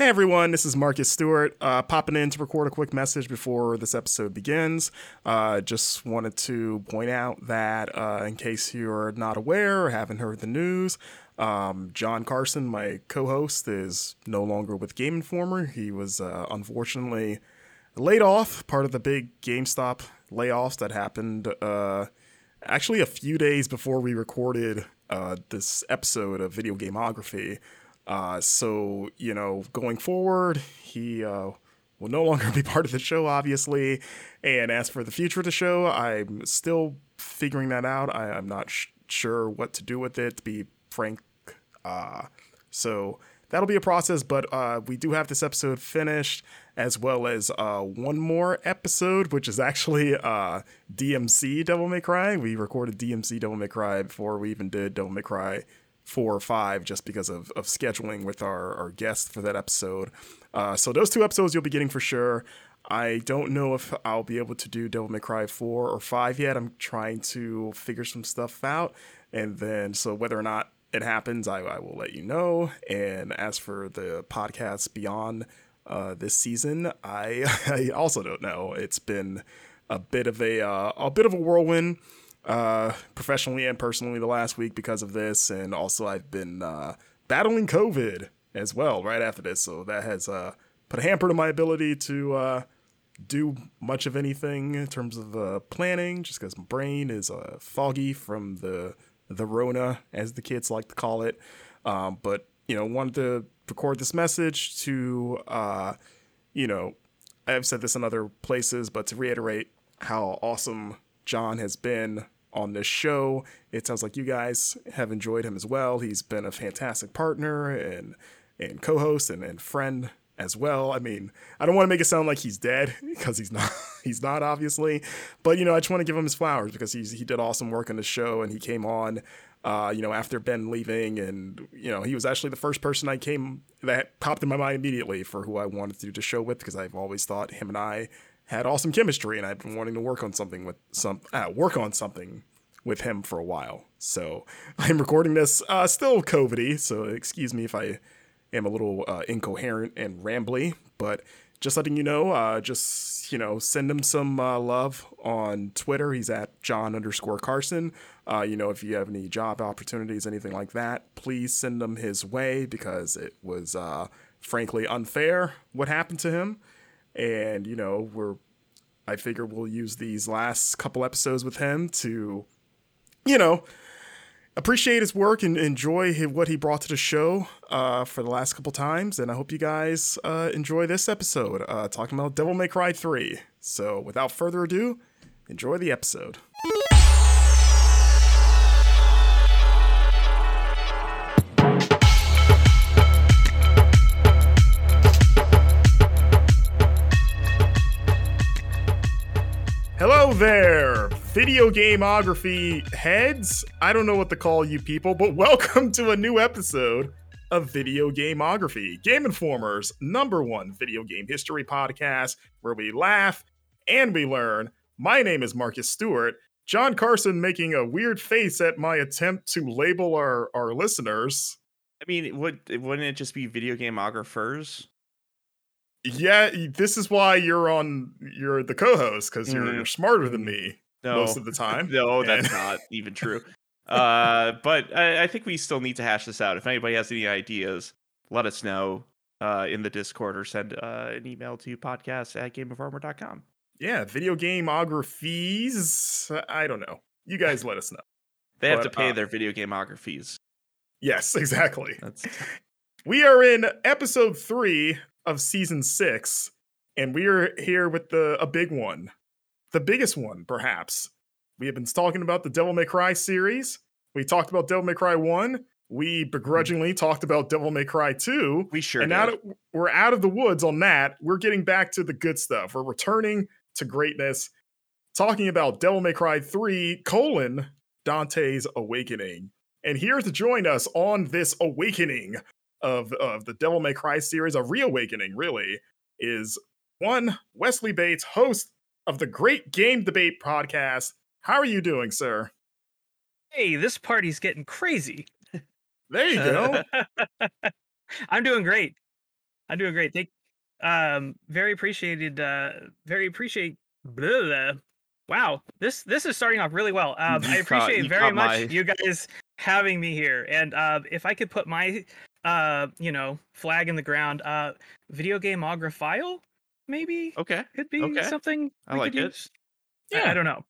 Hey everyone, this is Marcus Stewart, uh, popping in to record a quick message before this episode begins. Uh, just wanted to point out that, uh, in case you're not aware or haven't heard the news, um, John Carson, my co host, is no longer with Game Informer. He was uh, unfortunately laid off, part of the big GameStop layoffs that happened uh, actually a few days before we recorded uh, this episode of Video Gameography. Uh, so, you know, going forward, he uh, will no longer be part of the show, obviously. And as for the future of the show, I'm still figuring that out. I, am not sh- sure what to do with it, to be frank. Uh, so that'll be a process, but uh, we do have this episode finished, as well as uh, one more episode, which is actually uh, DMC Devil May Cry. We recorded DMC Devil May Cry before we even did Devil May Cry four or five just because of, of scheduling with our, our guest for that episode. Uh, so those two episodes you'll be getting for sure. I don't know if I'll be able to do Devil May Cry 4 or 5 yet. I'm trying to figure some stuff out. And then, so whether or not it happens, I, I will let you know. And as for the podcast beyond uh, this season, I, I also don't know. It's been a bit of a, uh, a bit of a whirlwind uh, professionally and personally the last week because of this, and also I've been uh, battling COVID as well right after this, so that has uh, put a hamper to my ability to uh, do much of anything in terms of uh, planning, just because my brain is uh, foggy from the the Rona, as the kids like to call it. Um, but you know, wanted to record this message to, uh, you know, I've said this in other places, but to reiterate how awesome John has been on this show. It sounds like you guys have enjoyed him as well. He's been a fantastic partner and and co-host and, and friend as well. I mean, I don't want to make it sound like he's dead because he's not. He's not obviously, but you know, I just want to give him his flowers because he's he did awesome work on the show and he came on. Uh, you know, after Ben leaving, and you know, he was actually the first person I came that popped in my mind immediately for who I wanted to do the show with because I've always thought him and I had awesome chemistry, and I've been wanting to work on something with some uh, work on something with him for a while. So I'm recording this uh, still COVIDy, so excuse me if I am a little uh, incoherent and rambly, but just letting you know, uh, just you know, send him some uh, love on Twitter. He's at John underscore Carson. Uh, you know, if you have any job opportunities, anything like that, please send them his way because it was uh, frankly unfair what happened to him and you know we're i figure we'll use these last couple episodes with him to you know appreciate his work and enjoy what he brought to the show uh, for the last couple times. And i hope you guys uh, enjoy this episode uh, talking about devil may cry 3 so without further ado enjoy the episode there, video gameography heads. I don't know what to call you people, but welcome to a new episode of Video Gameography, Game Informer's number one video game history podcast where we laugh and we learn. My name is Marcus Stewart. John Carson making a weird face at my attempt to label our, our listeners. I mean, would wouldn't it just be video gameographers? Yeah, this is why you're on. You're the co-host because you're, mm. you're, smarter than me no. most of the time. no, that's not even true. Uh, but I, I, think we still need to hash this out. If anybody has any ideas, let us know uh, in the Discord or send uh, an email to podcast at gameinformer.com. Yeah, video gameographies. I don't know. You guys let us know. They have but, to pay uh, their video gameographies. Yes, exactly. That's... We are in episode three of season six, and we are here with the a big one, the biggest one, perhaps. We have been talking about the Devil May Cry series. We talked about Devil May Cry one. We begrudgingly mm. talked about Devil May Cry 2. We sure and did. now that we're out of the woods on that, we're getting back to the good stuff. We're returning to greatness, talking about Devil May Cry 3, colon, Dante's Awakening. And here to join us on this awakening of of the Devil May Cry series, a reawakening, really, is one Wesley Bates, host of the Great Game Debate podcast. How are you doing, sir? Hey, this party's getting crazy. There you go. I'm doing great. I'm doing great. Thank um very appreciated uh very appreciate blah, blah. wow this this is starting off really well um i You caught- appreciate you very much my- you guys having me here and uh if i could put my uh you know flag in the ground uh video game agrophile maybe Okay. could be okay. something I like could it. use. Yeah. I, don't know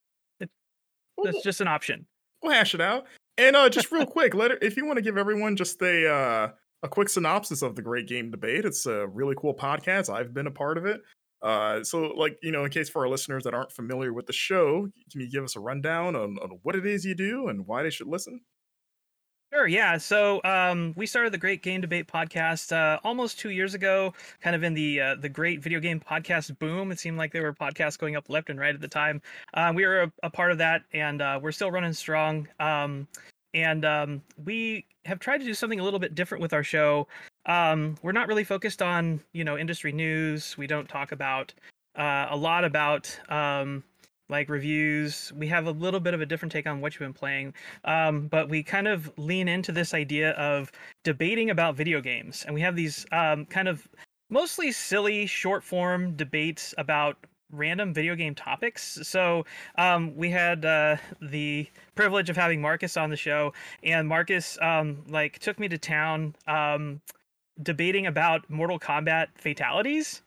We'll, that's just an option we'll hash it out. And uh, just real quick, let it, if you want to give everyone just a uh, a quick synopsis of the Great Game Debate, it's a really cool podcast. I've been a part of it. Uh, so, like you know, in case for our listeners that aren't familiar with the show, can you give us a rundown on, on what it is you do and why they should listen? Sure. Yeah. So um, we started the Great Game Debate podcast uh, almost two years ago, kind of in the uh, the great video game podcast boom. It seemed like there were podcasts going up left and right at the time. Uh, we were a, a part of that, and uh, we're still running strong. Um, and um, we have tried to do something a little bit different with our show. Um, we're not really focused on you know industry news. We don't talk about uh, a lot about um, like reviews. We have a little bit of a different take on what you've been playing um, but we kind of lean into this idea of debating about video games. And we have these um, kind of mostly silly short form debates about random video game topics. So um, we had uh, the privilege of having marcus on the show. And marcus um, like took me to town um, debating about mortal kombat fatalities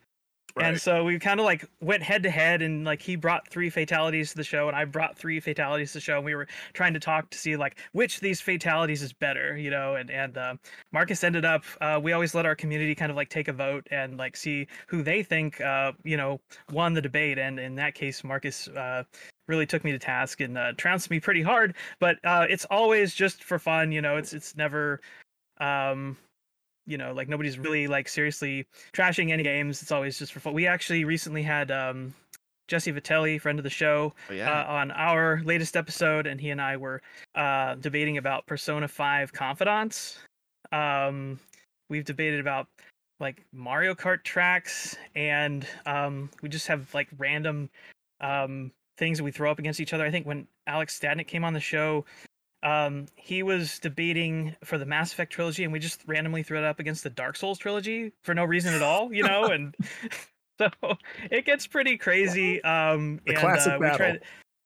and so we kind of like went head to head, and like he brought three fatalities to the show, and I brought three fatalities to the show, and we were trying to talk to see like which these fatalities is better, you know. And and uh, Marcus ended up. Uh, we always let our community kind of like take a vote and like see who they think, uh, you know, won the debate. And in that case, Marcus. Uh, really took me to task and uh, trounced me pretty hard but uh, it's always just for fun you know it's it's never um you know like nobody's really like seriously trashing any games. It's always just for fun. We actually recently had um, Jesse Vitelli, friend of the show, Oh, yeah. uh, on our latest episode, and he and I were uh, debating about Persona 5 Confidants. Um, we've debated about like Mario Kart tracks, and um, we just have like random um, things that we throw up against each other. I think when Alex Stadnick came on the show, um, he was debating for the Mass Effect trilogy, and we just randomly threw it up against the Dark Souls trilogy for no reason at all, you know, and so it gets pretty crazy. Um, The and, classic uh, we battle. to-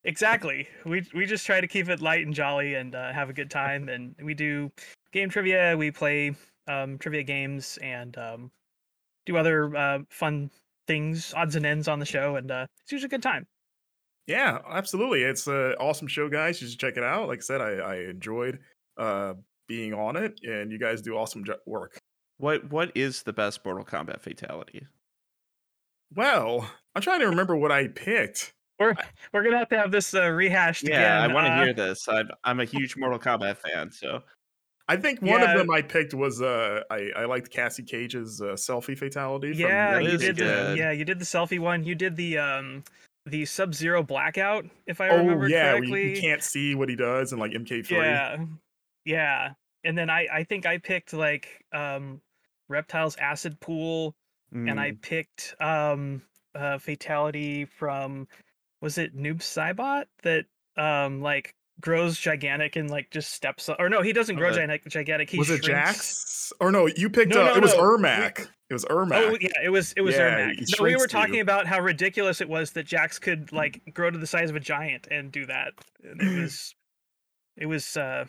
exactly. We we just try to keep it light and jolly and uh, have a good time, and we do game trivia. We play um, trivia games and um, do other uh, fun things, odds and ends on the show, and uh, it's usually a good time. Yeah, absolutely. It's an awesome show, guys. You should check it out. Like I said, I, I enjoyed uh, being on it, and you guys do awesome jo- work. what what is the best Mortal Kombat fatality? Well, I'm trying to remember what I picked. We're we're gonna have to have this uh, rehashed Yeah, again. I want to uh, hear this. I'm I'm a huge Mortal Kombat fan, so I think one Yeah. of them I picked was uh, I I liked Cassie Cage's uh, selfie fatality. Yeah, That you is did the yeah you did the selfie one. You did the um the Sub Zero blackout, if I Oh remember yeah, correctly. you, can't see what he does in like MK3. Yeah, yeah. And then I I think I picked like um reptiles acid pool, and I mm, picked um uh fatality from was it Noob Saibot that um like grows gigantic and like just steps on, or no he doesn't grow the- gigantic gigantic he was it. Jax? Or no, you picked. No, uh, no, it was no, we- It was Ermac. Oh yeah, it was it was Yeah, Ermac. No, we were to you. talking about how ridiculous it was that Jax could like grow to the size of a giant and do that. And it was it was uh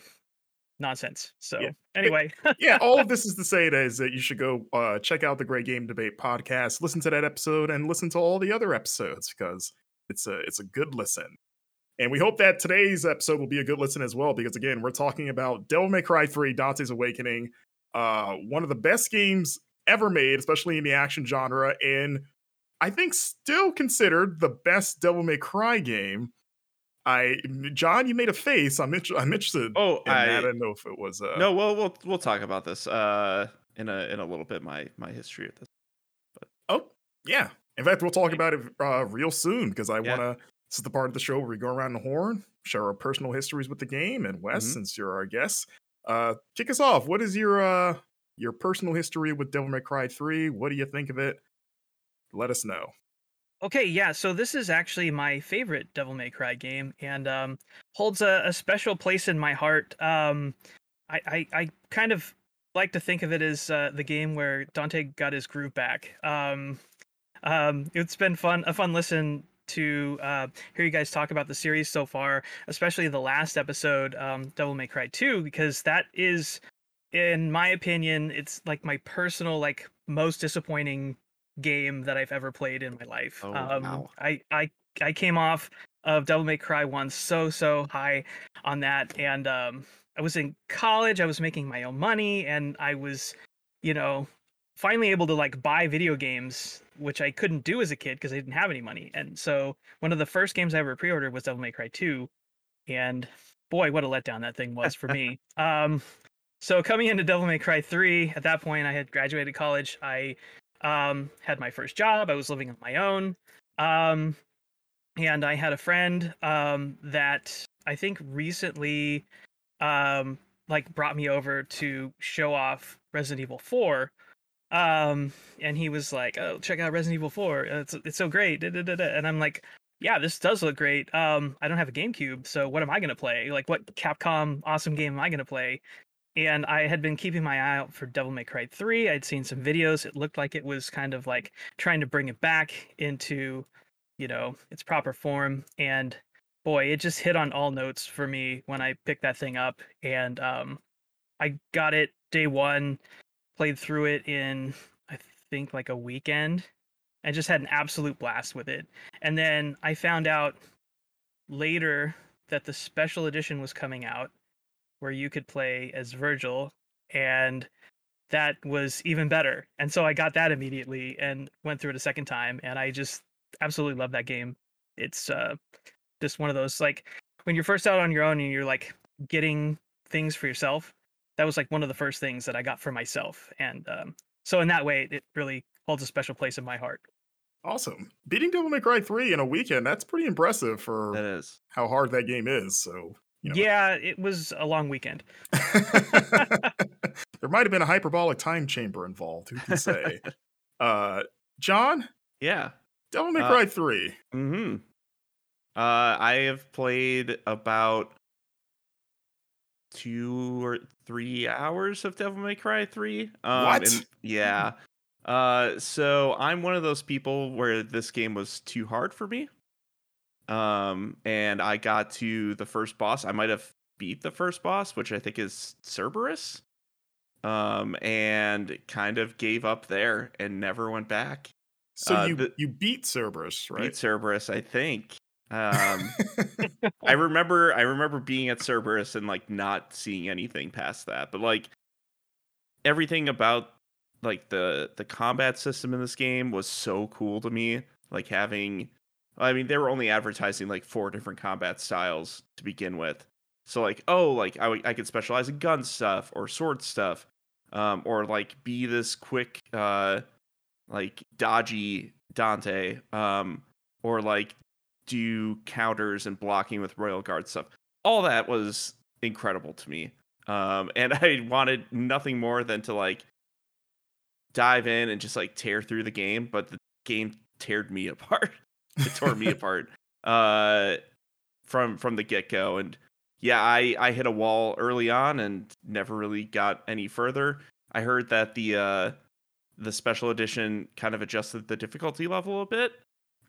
nonsense. So Yeah. anyway, yeah, all of this is to say that is that you should go uh, check out the Great Game Debate podcast, listen to that episode, and listen to all the other episodes because it's a it's a good listen. And we hope that today's episode will be a good listen as well, because again, we're talking about Devil May Cry 3, Dante's Awakening, uh, one of the best games ever made, especially in the action genre, and I think still considered the best Devil May Cry game. I John, you made a face. I'm inter- I'm interested Oh, in that. I I didn't know if it was uh, no. Well, we'll we'll talk about this uh in a in a little bit. My my history of this. Oh, yeah. In fact, we'll talk about it uh, real soon because I Yeah. want to. This is the part of the show where we go around the horn, share our personal histories with the game, and Wes, Mhm. since you're our guest, uh, kick us off. What is your uh, your personal history with Devil May Cry Three? What do you think of it? Let us know. okay, yeah. So this is actually my favorite Devil May Cry game, and um, holds a, a special place in my heart. Um, I, I I kind of like to think of it as uh, the game where Dante got his groove back. Um, um, it's been fun, a fun listen to uh, hear you guys talk about the series so far, especially the last episode, um, Devil May Cry 2, because that is, in my opinion, it's like my personal, like most disappointing game that I've ever played in my life. Oh, um, wow. I, I, I came off of Devil May Cry 1 so, so high on that. And um, I was in college, I was making my own money, and I was, you know, finally able to like buy video games, which I couldn't do as a kid because I didn't have any money. And so one of the first games I ever pre-ordered was Devil May Cry 2, and boy, what a letdown that thing was for me. Um, so coming into Devil May Cry 3, at that point I had graduated college. I um, had my first job. I was living on my own. Um, and I had a friend um, that I think recently um, like brought me over to show off Resident Evil 4 um and he was like oh check out resident evil 4 it's, it's so great. Da, da, da, da." and i'm like yeah this does look great. Um i don't have a gamecube so what am i going to play? Like what capcom awesome game am i going to play? And i had been keeping my eye out for devil may cry 3 i'd seen some videos. It looked like it was kind of like trying to bring it back into you know its proper form. And boy it just hit on all notes for me when i picked that thing up. And um i got it day one played through it in I think like a weekend and just had an absolute blast with it. And then I found out later that the special edition was coming out where you could play as Virgil and that was even better. And so I got that immediately and went through it a second time and I just absolutely love that game. It's uh just one of those like when you're first out on your own and you're like getting things for yourself that was like one of the first things that I got for myself. And um, so in that way, it really holds a special place in my heart. Awesome. Beating Devil May Cry 3 in a weekend, that's pretty impressive for is. how hard that game is. So, you know. Yeah, it was a long weekend. there might have been a hyperbolic time chamber involved. Who can say? uh, John, Yeah. Devil May Uh, Cry 3. Hmm. Uh, I have played about two or three hours of Devil May Cry three. Um, What? and- yeah. Uh, so I'm one of those people where this game was too hard for me. Um, and I got to the first boss. I might have beat the first boss, which I think is Cerberus. Um, and kind of gave up there and never went back. So uh, you the- you beat Cerberus, right? Beat Cerberus, I think. Um, I remember I remember being at Cerberus and like not seeing anything past that. But like everything about like the the combat system in this game was so cool to me. Like having I mean they were only advertising like four different combat styles to begin with. So like oh like I, w- I could specialize in gun stuff or sword stuff. Um or like be this quick uh like dodgy Dante um or like do counters and blocking with royal guard stuff. All that was incredible to me. Um and i wanted nothing more than to like dive in and just like tear through the game but the game teared me apart. It tore me apart uh from from the get-go. And yeah i i hit a wall early on and never really got any further. I heard that the uh the special edition kind of adjusted the difficulty level a bit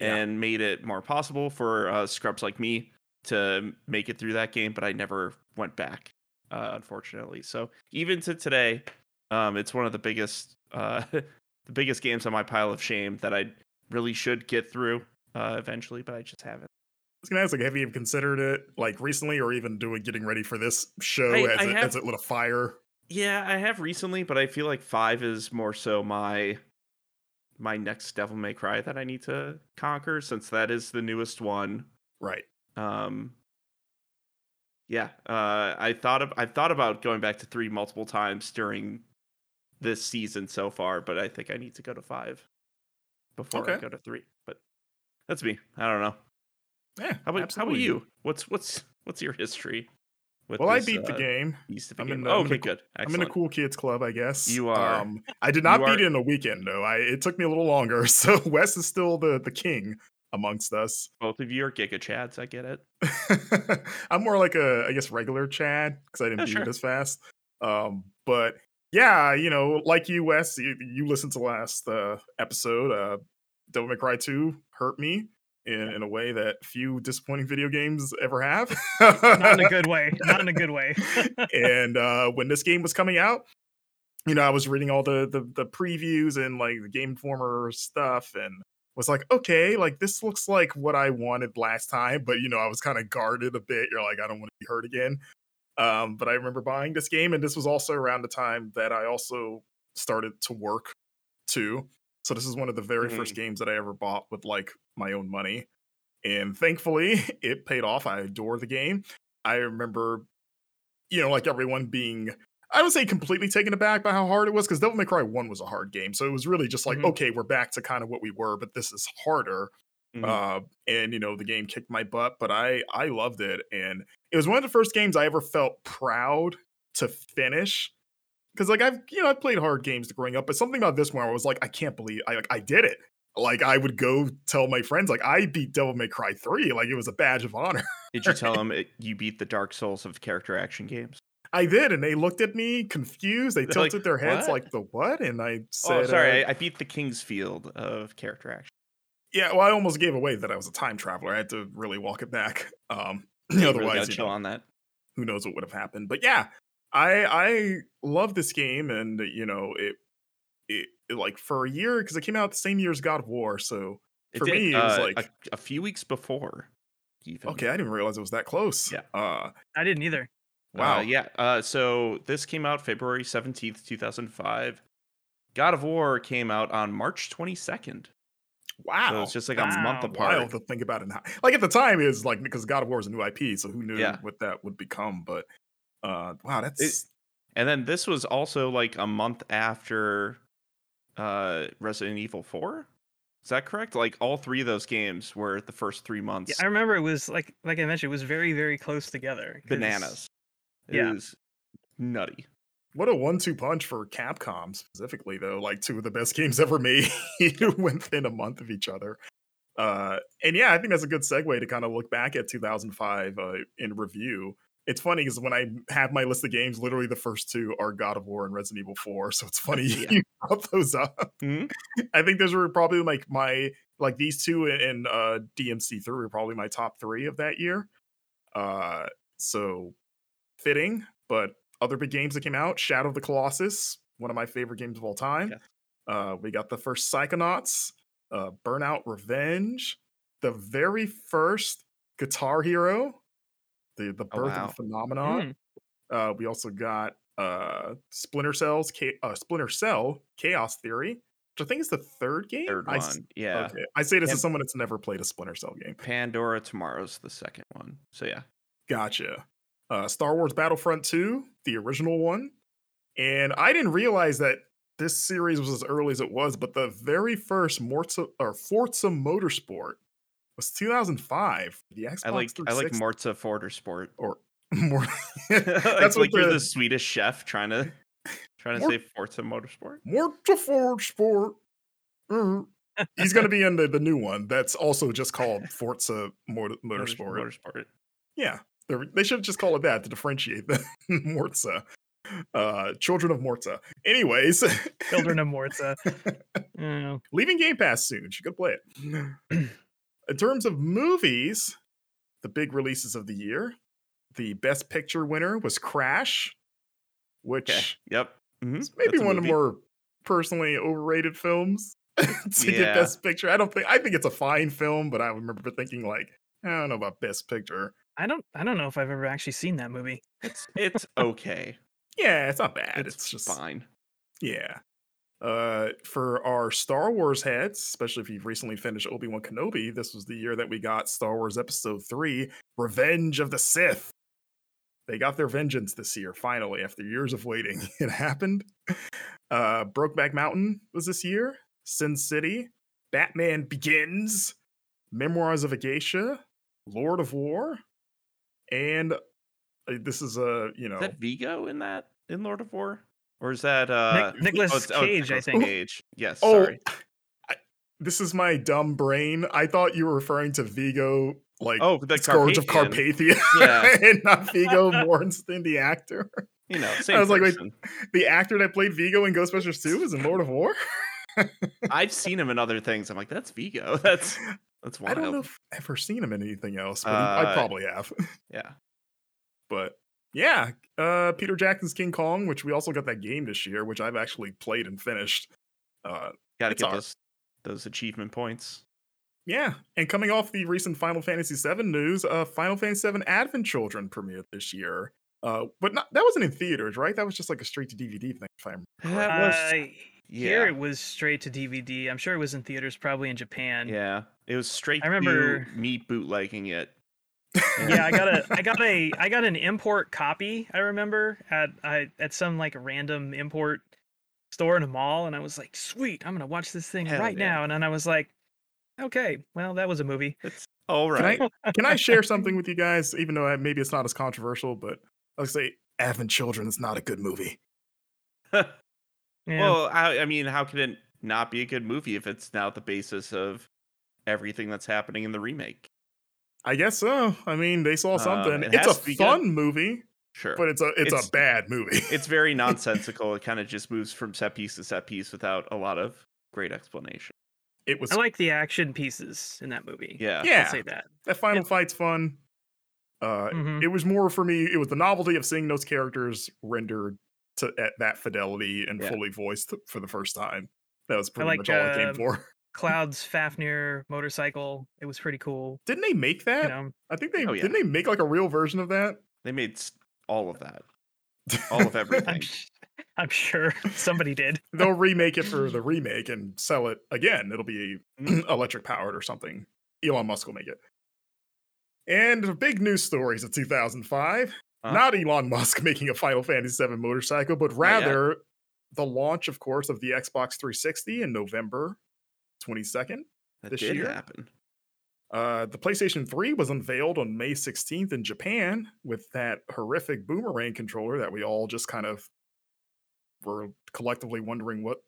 Yeah. and made it more possible for uh, scrubs like me to make it through that game, but I never went back, uh, unfortunately. So even to today, um, it's one of the biggest, uh, the biggest games on my pile of shame that I really should get through uh, eventually, but I just haven't. I was gonna ask, like, have you even considered it like recently, or even doing getting ready for this show I- as, I it, have- as it lit a fire? Yeah, I have recently, but I feel like five is more so my my next Devil May Cry that I need to conquer since that is the newest one. Right. Um yeah, uh I thought of I've thought about going back to 3 multiple times during this season so far, but I think I need to go to 5 before I Okay. go to 3. But that's me. I don't know. Yeah. How about how about you? What's what's what's your history? Well, I this, beat the uh, game. Beast of a I'm game? in the- Oh, I'm okay, the cool- good. I'm in Excellent. a cool kids club, I guess. You are. Um, I did not beat it in a weekend though. I it took me a little longer. So Wes is still the the king amongst us. Both of you are Giga Chads. I get it. I'm more like a I guess regular Chad because I didn't Yeah, beat sure. it as fast. Um, but yeah, you know, like you, Wes, you, you listened to last uh, episode. Uh, Devil May Cry 2 hurt me in, in a way that few disappointing video games ever have. Not in a good way. Not in a good way. and uh, when this game was coming out, you know, I was reading all the, the the previews and like the Game Informer stuff, and was like, okay, like this looks like what I wanted last time, but you know, I was kind of guarded a bit. You're like, I don't want to be hurt again. Um, but I remember buying this game, and this was also around the time that I also started to work too. So this is one of the very first games that I ever bought with like my own money. And thankfully, it paid off. I adore the game. I remember, you know, like everyone being, I would say completely taken aback by how hard it was because Devil May Cry 1 was a hard game. So it was really just like, Mhm. okay, we're back to kind of what we were, but this is harder. Mhm. Uh, and you know, the game kicked my butt, but I I loved it. And it was one of the first games I ever felt proud to finish. Cause like I've you know, I've played hard games growing up, but something about this one I was like, I can't believe I like I did it. Like I would go tell my friends, like I beat Devil May Cry 3, like it was a badge of honor. Did you tell them you beat the Dark Souls of character action games? I did, and they looked at me confused. They They're like, tilted their heads "What?" like the what? And I said, oh, sorry, uh, I, I beat the King's Field of character action. yeah, well, I almost gave away that I was a time traveler. I had to really walk it back. Um You really otherwise, gotta you know, on that. who knows what would have happened. But yeah, I I love this game, and you know it it, it like for a year because it came out the same year as God of War. So It for did, me, it was uh, like a, a few weeks before. Even. okay, I didn't realize it was that close. Yeah. Uh, I didn't either. wow. Uh, yeah. Uh, so this came out February seventeenth, two thousand five. God of War came out on March twenty second. Wow. So it's just like a month Wow. apart. wild to think about it. Now. Like at the time, is like because God of War was a new IP, so who knew Yeah. what that would become? But uh, wow, that's It, And then this was also like a month after uh Resident Evil 4. Is that correct? Like all three of those games were the first three months. Yeah, I remember it was like like I mentioned, it was very very close together. bananas. It Yeah. was nutty. what a one-two punch for Capcom specifically, though. Like two of the best games ever made within a month of each other. Uh, and yeah, I think that's a good segue to kind of look back at 2005 uh, in review. It's funny because when I have my list of games, literally the first two are God of War and Resident Evil 4. So it's funny Yeah. you brought those up. Mhm. I think those were probably like my like these two and- uh, DMC three were probably my top three of that year. Uh, so fitting, but other big games that came out: Shadow of the Colossus, one of my favorite games of all time. Yes. Uh, we got the first Psychonauts, uh, Burnout Revenge, the very first Guitar Hero, the the Oh, birth wow. of the phenomenon. Mm. Uh, we also got uh, Splinter Cells, uh, Splinter Cell, Chaos Theory, which I think is the third game. Third I one. Yeah. Okay. I say this And- as someone that's never played a Splinter Cell game. Pandora Tomorrow's the second one. So yeah. Gotcha. Uh, Star Wars Battlefront 2, the original one. And I didn't realize that this series was as early as it was, but the very first or Forza Motorsport was 2005. The Xbox I like I like 360 Morza Forder Sport. or more. That's That's like you're the- the Swedish chef trying to trying to Mor- say Forza Motorsport. Morza Ford Sport. Mm. He's going to be in the, the new one that's also just called Forza Motor, Motors- Motorsport. Motorsport. Yeah, they're- they should just call it that to differentiate the Morza. Uh, Children of Morza. Anyways, Children of Morta. Mm. leaving Game Pass soon. You could play it. In terms of movies, the big releases of the year, the Best Picture winner was Crash, which Okay. Yep. Mhm. is maybe one of the more personally overrated films to Yeah. get Best Picture. I don't think I think it's a fine film, but I remember thinking like, I don't know about Best Picture. I don't I don't know if I've ever actually seen that movie. It's it's okay. Yeah, it's not bad. It's, It's, just fine. Yeah. Uh, for our Star Wars heads, especially if you've recently finished Obi Wan Kenobi, this was the year that we got Star Wars Episode 3 Revenge of the Sith. They got their vengeance this year, finally, after years of waiting. It happened. Uh, Brokeback Mountain was this year, Sin City, Batman Begins, Memoirs of a Geisha, Lord of War, and uh, this is a, you know, Is that Vigo in that in Lord of War? Or is that uh Nic- Nicolas oh, it's- oh, it's Cage, I think. Cage. Yes, Oh, sorry. I- this is my dumb brain. I thought you were referring to Vigo, like Oh, the Scourge of Carpathia, Yeah. and not Viggo Mortensen, the actor. You know, same was like, wait. The actor that played Vigo in Ghostbusters 2 is in Lord of War? I've seen him in other things. I'm like, that's Vigo. That's that's wild. I don't know if I've ever seen him in anything else, but I Uh, probably have. Yeah. But yeah, uh, Peter Jackson's King Kong, which we also got that game this year, which I've actually played and finished. Uh, Got to get art. those those achievement points. yeah, and coming off the recent Final Fantasy VII news, uh, Final Fantasy VII Advent Children premiered this year. Uh, but not, that wasn't in theaters, right? That was just like a straight to DVD thing. If I'm. That was Uh, Here yeah. it was straight to DVD. I'm sure it was in theaters, probably in Japan. Yeah. It was straight I remember- to me bootlegging it. Yeah i got a i got a i got an import copy i remember at I, at some like random import store in a mall and i was like sweet i'm gonna watch this thing Hell right yeah. now and then i was like okay well that was a movie It's all Can. I can I share something with you guys? Even though I, maybe it's not as controversial, but I'll say Advent Children is not a good movie. yeah. Well, I, I mean, how can it not be a good movie if it's now the basis of everything that's happening in the remake? I guess so. I mean, they saw Um, something. it it's a to be good. fun movie, Sure. but it's a it's, It's- a bad movie. it's very nonsensical. it kind of just moves from set piece to set piece without a lot of great explanation. it was i like the action pieces in that movie Yeah. yeah. i'll say that That final fight's fun. Uh, Mhm. It was more for me. It was the novelty of seeing those characters rendered to at that fidelity and Yeah. fully voiced for the first time. That was pretty like, much all I came uh, for. Cloud's fafnir motorcycle it was pretty cool Didn't they make that? you know I think they Oh, yeah. didn't they make like a real version of that. They made all of that. All of everything. I'm, sh- I'm sure somebody did They'll remake it for the remake and sell it again. It'll be Mm. electric powered or something. Elon Musk will make it. And big news stories of 2005. Huh? Not Elon Musk making a Final Fantasy VII motorcycle, but yet. rather the launch, of course, of the Xbox 360 in November 22nd. That This did year? happen. Uh, the PlayStation 3 was unveiled on May 16th in Japan with that horrific boomerang controller that we all just kind of were collectively wondering what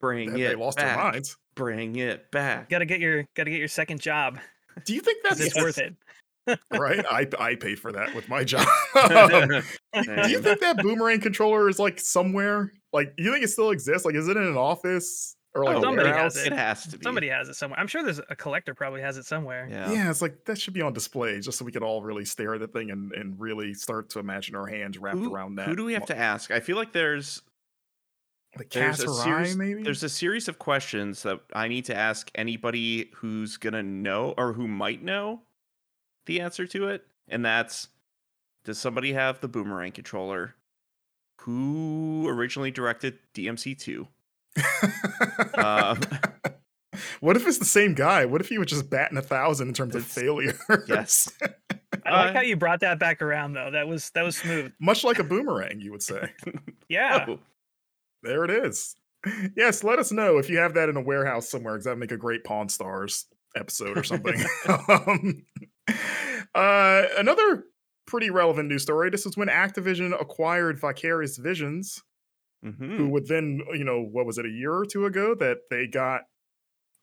Bring have it they lost back. their minds. Bring it back. gotta get your gotta get your second job Do you think that's it's worth it right? I I paid for that with my job. Um, do you think that boomerang controller is like somewhere? Like, you think it still exists? Like, is it in an office or like Oh, somebody has it has to be. somebody has it somewhere i'm sure there's a collector probably has it somewhere Yeah. Yeah, it's like that should be on display just so we could all really stare at the thing and, and really start to imagine our hands wrapped Who, around that. who do we have to ask? I feel like there's Like there's a series maybe? there's a series of questions that I need to ask anybody who's gonna know or who might know the answer to it, and that's does somebody have the boomerang controller? Who originally directed DMC two? Um, what if it's the same guy? What if he was just batting a thousand in terms of failure? yes. i like Uh, how you brought that back around though that was that was smooth Much like a boomerang, you would say. yeah Oh, There it is. Yes, let us know if you have that in a warehouse somewhere, because that'd make a great Pawn Stars episode or something. um, uh, another pretty relevant news story. This is when Activision acquired Vicarious Visions, mhm. who would then, you know, what was it, a year or two ago that they got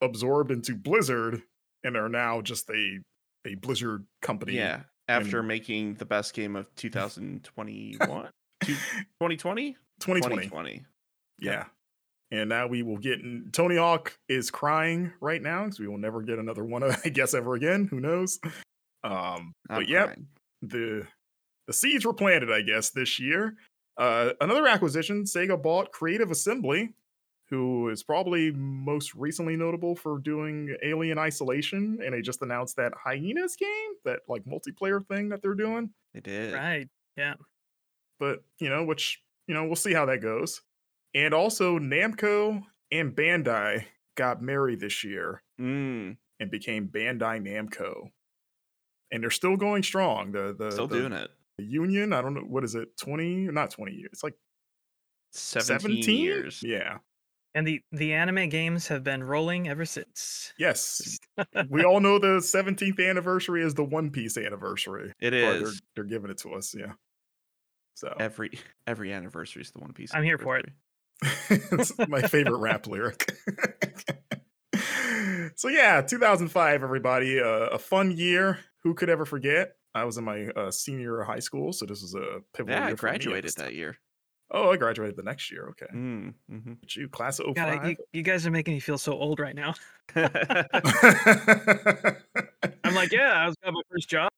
absorbed into Blizzard and are now just a a Blizzard company. Yeah. After making the best game of 2021, 2020, 2020. 2020. Yeah. And now we will get Tony Hawk is crying right now because we will never get another one, I guess, ever again. Who knows? Um, I'm but yep, crying. the the seeds were planted, I guess, this year. Uh, another acquisition, Sega bought Creative Assembly, who is probably most recently notable for doing Alien Isolation, and they just announced that Hyenas game, that like multiplayer thing that they're doing. They did. right Yeah. But you know, which you know, we'll see how that goes. And also, Namco and Bandai got married this year Mm, and became Bandai Namco, and they're still going strong. The the still the, doing it. The union. I don't know what is it, twenty? Not twenty years. Like 17, seventeen years. Yeah. and the the anime games have been rolling ever since Yes. we all know the seventeenth anniversary is the One Piece anniversary. It is. They're, they're giving it to us. Yeah. So Every every anniversary is the One Piece. I'm here for it. it's my favorite rap lyric. so yeah, 2005, everybody, uh, a fun year. Who could ever forget? I was in my uh, senior high school, so this was a pivotal Yeah, I year for me, at graduated least. that year. Oh, I graduated the next year. Okay. Mm, hmm But you, class of God, I- you, you guys are making me feel so old right now. I'm like, yeah, I was got my first job.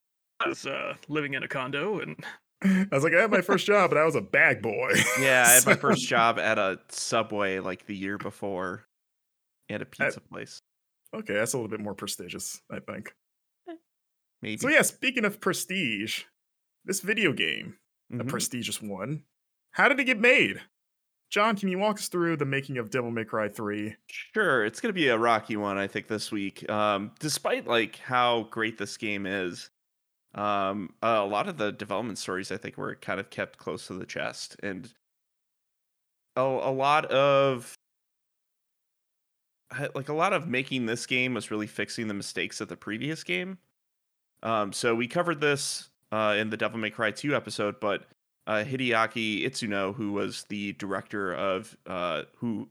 I was uh, living in a condo, and I was like, I had my first job, but I was a bag boy. yeah, I had my first job at a Subway like the year before, at a pizza place. Okay, that's a little bit more prestigious, I think. Maybe. So yeah, speaking of prestige, this video game, a Mhm. prestigious one, how did it get made? John, can you walk us through the making of Devil May Cry 3? Sure, it's gonna be a rocky one, I think, this week. Um, despite like how great this game is, um, a lot of the development stories I think were kind of kept close to the chest, and a, a lot of like a lot of making this game was really fixing the mistakes of the previous game. Um, so we covered this uh, in the Devil May Cry 2 episode, but uh, Hideaki Itsuno, who was the director of, uh, who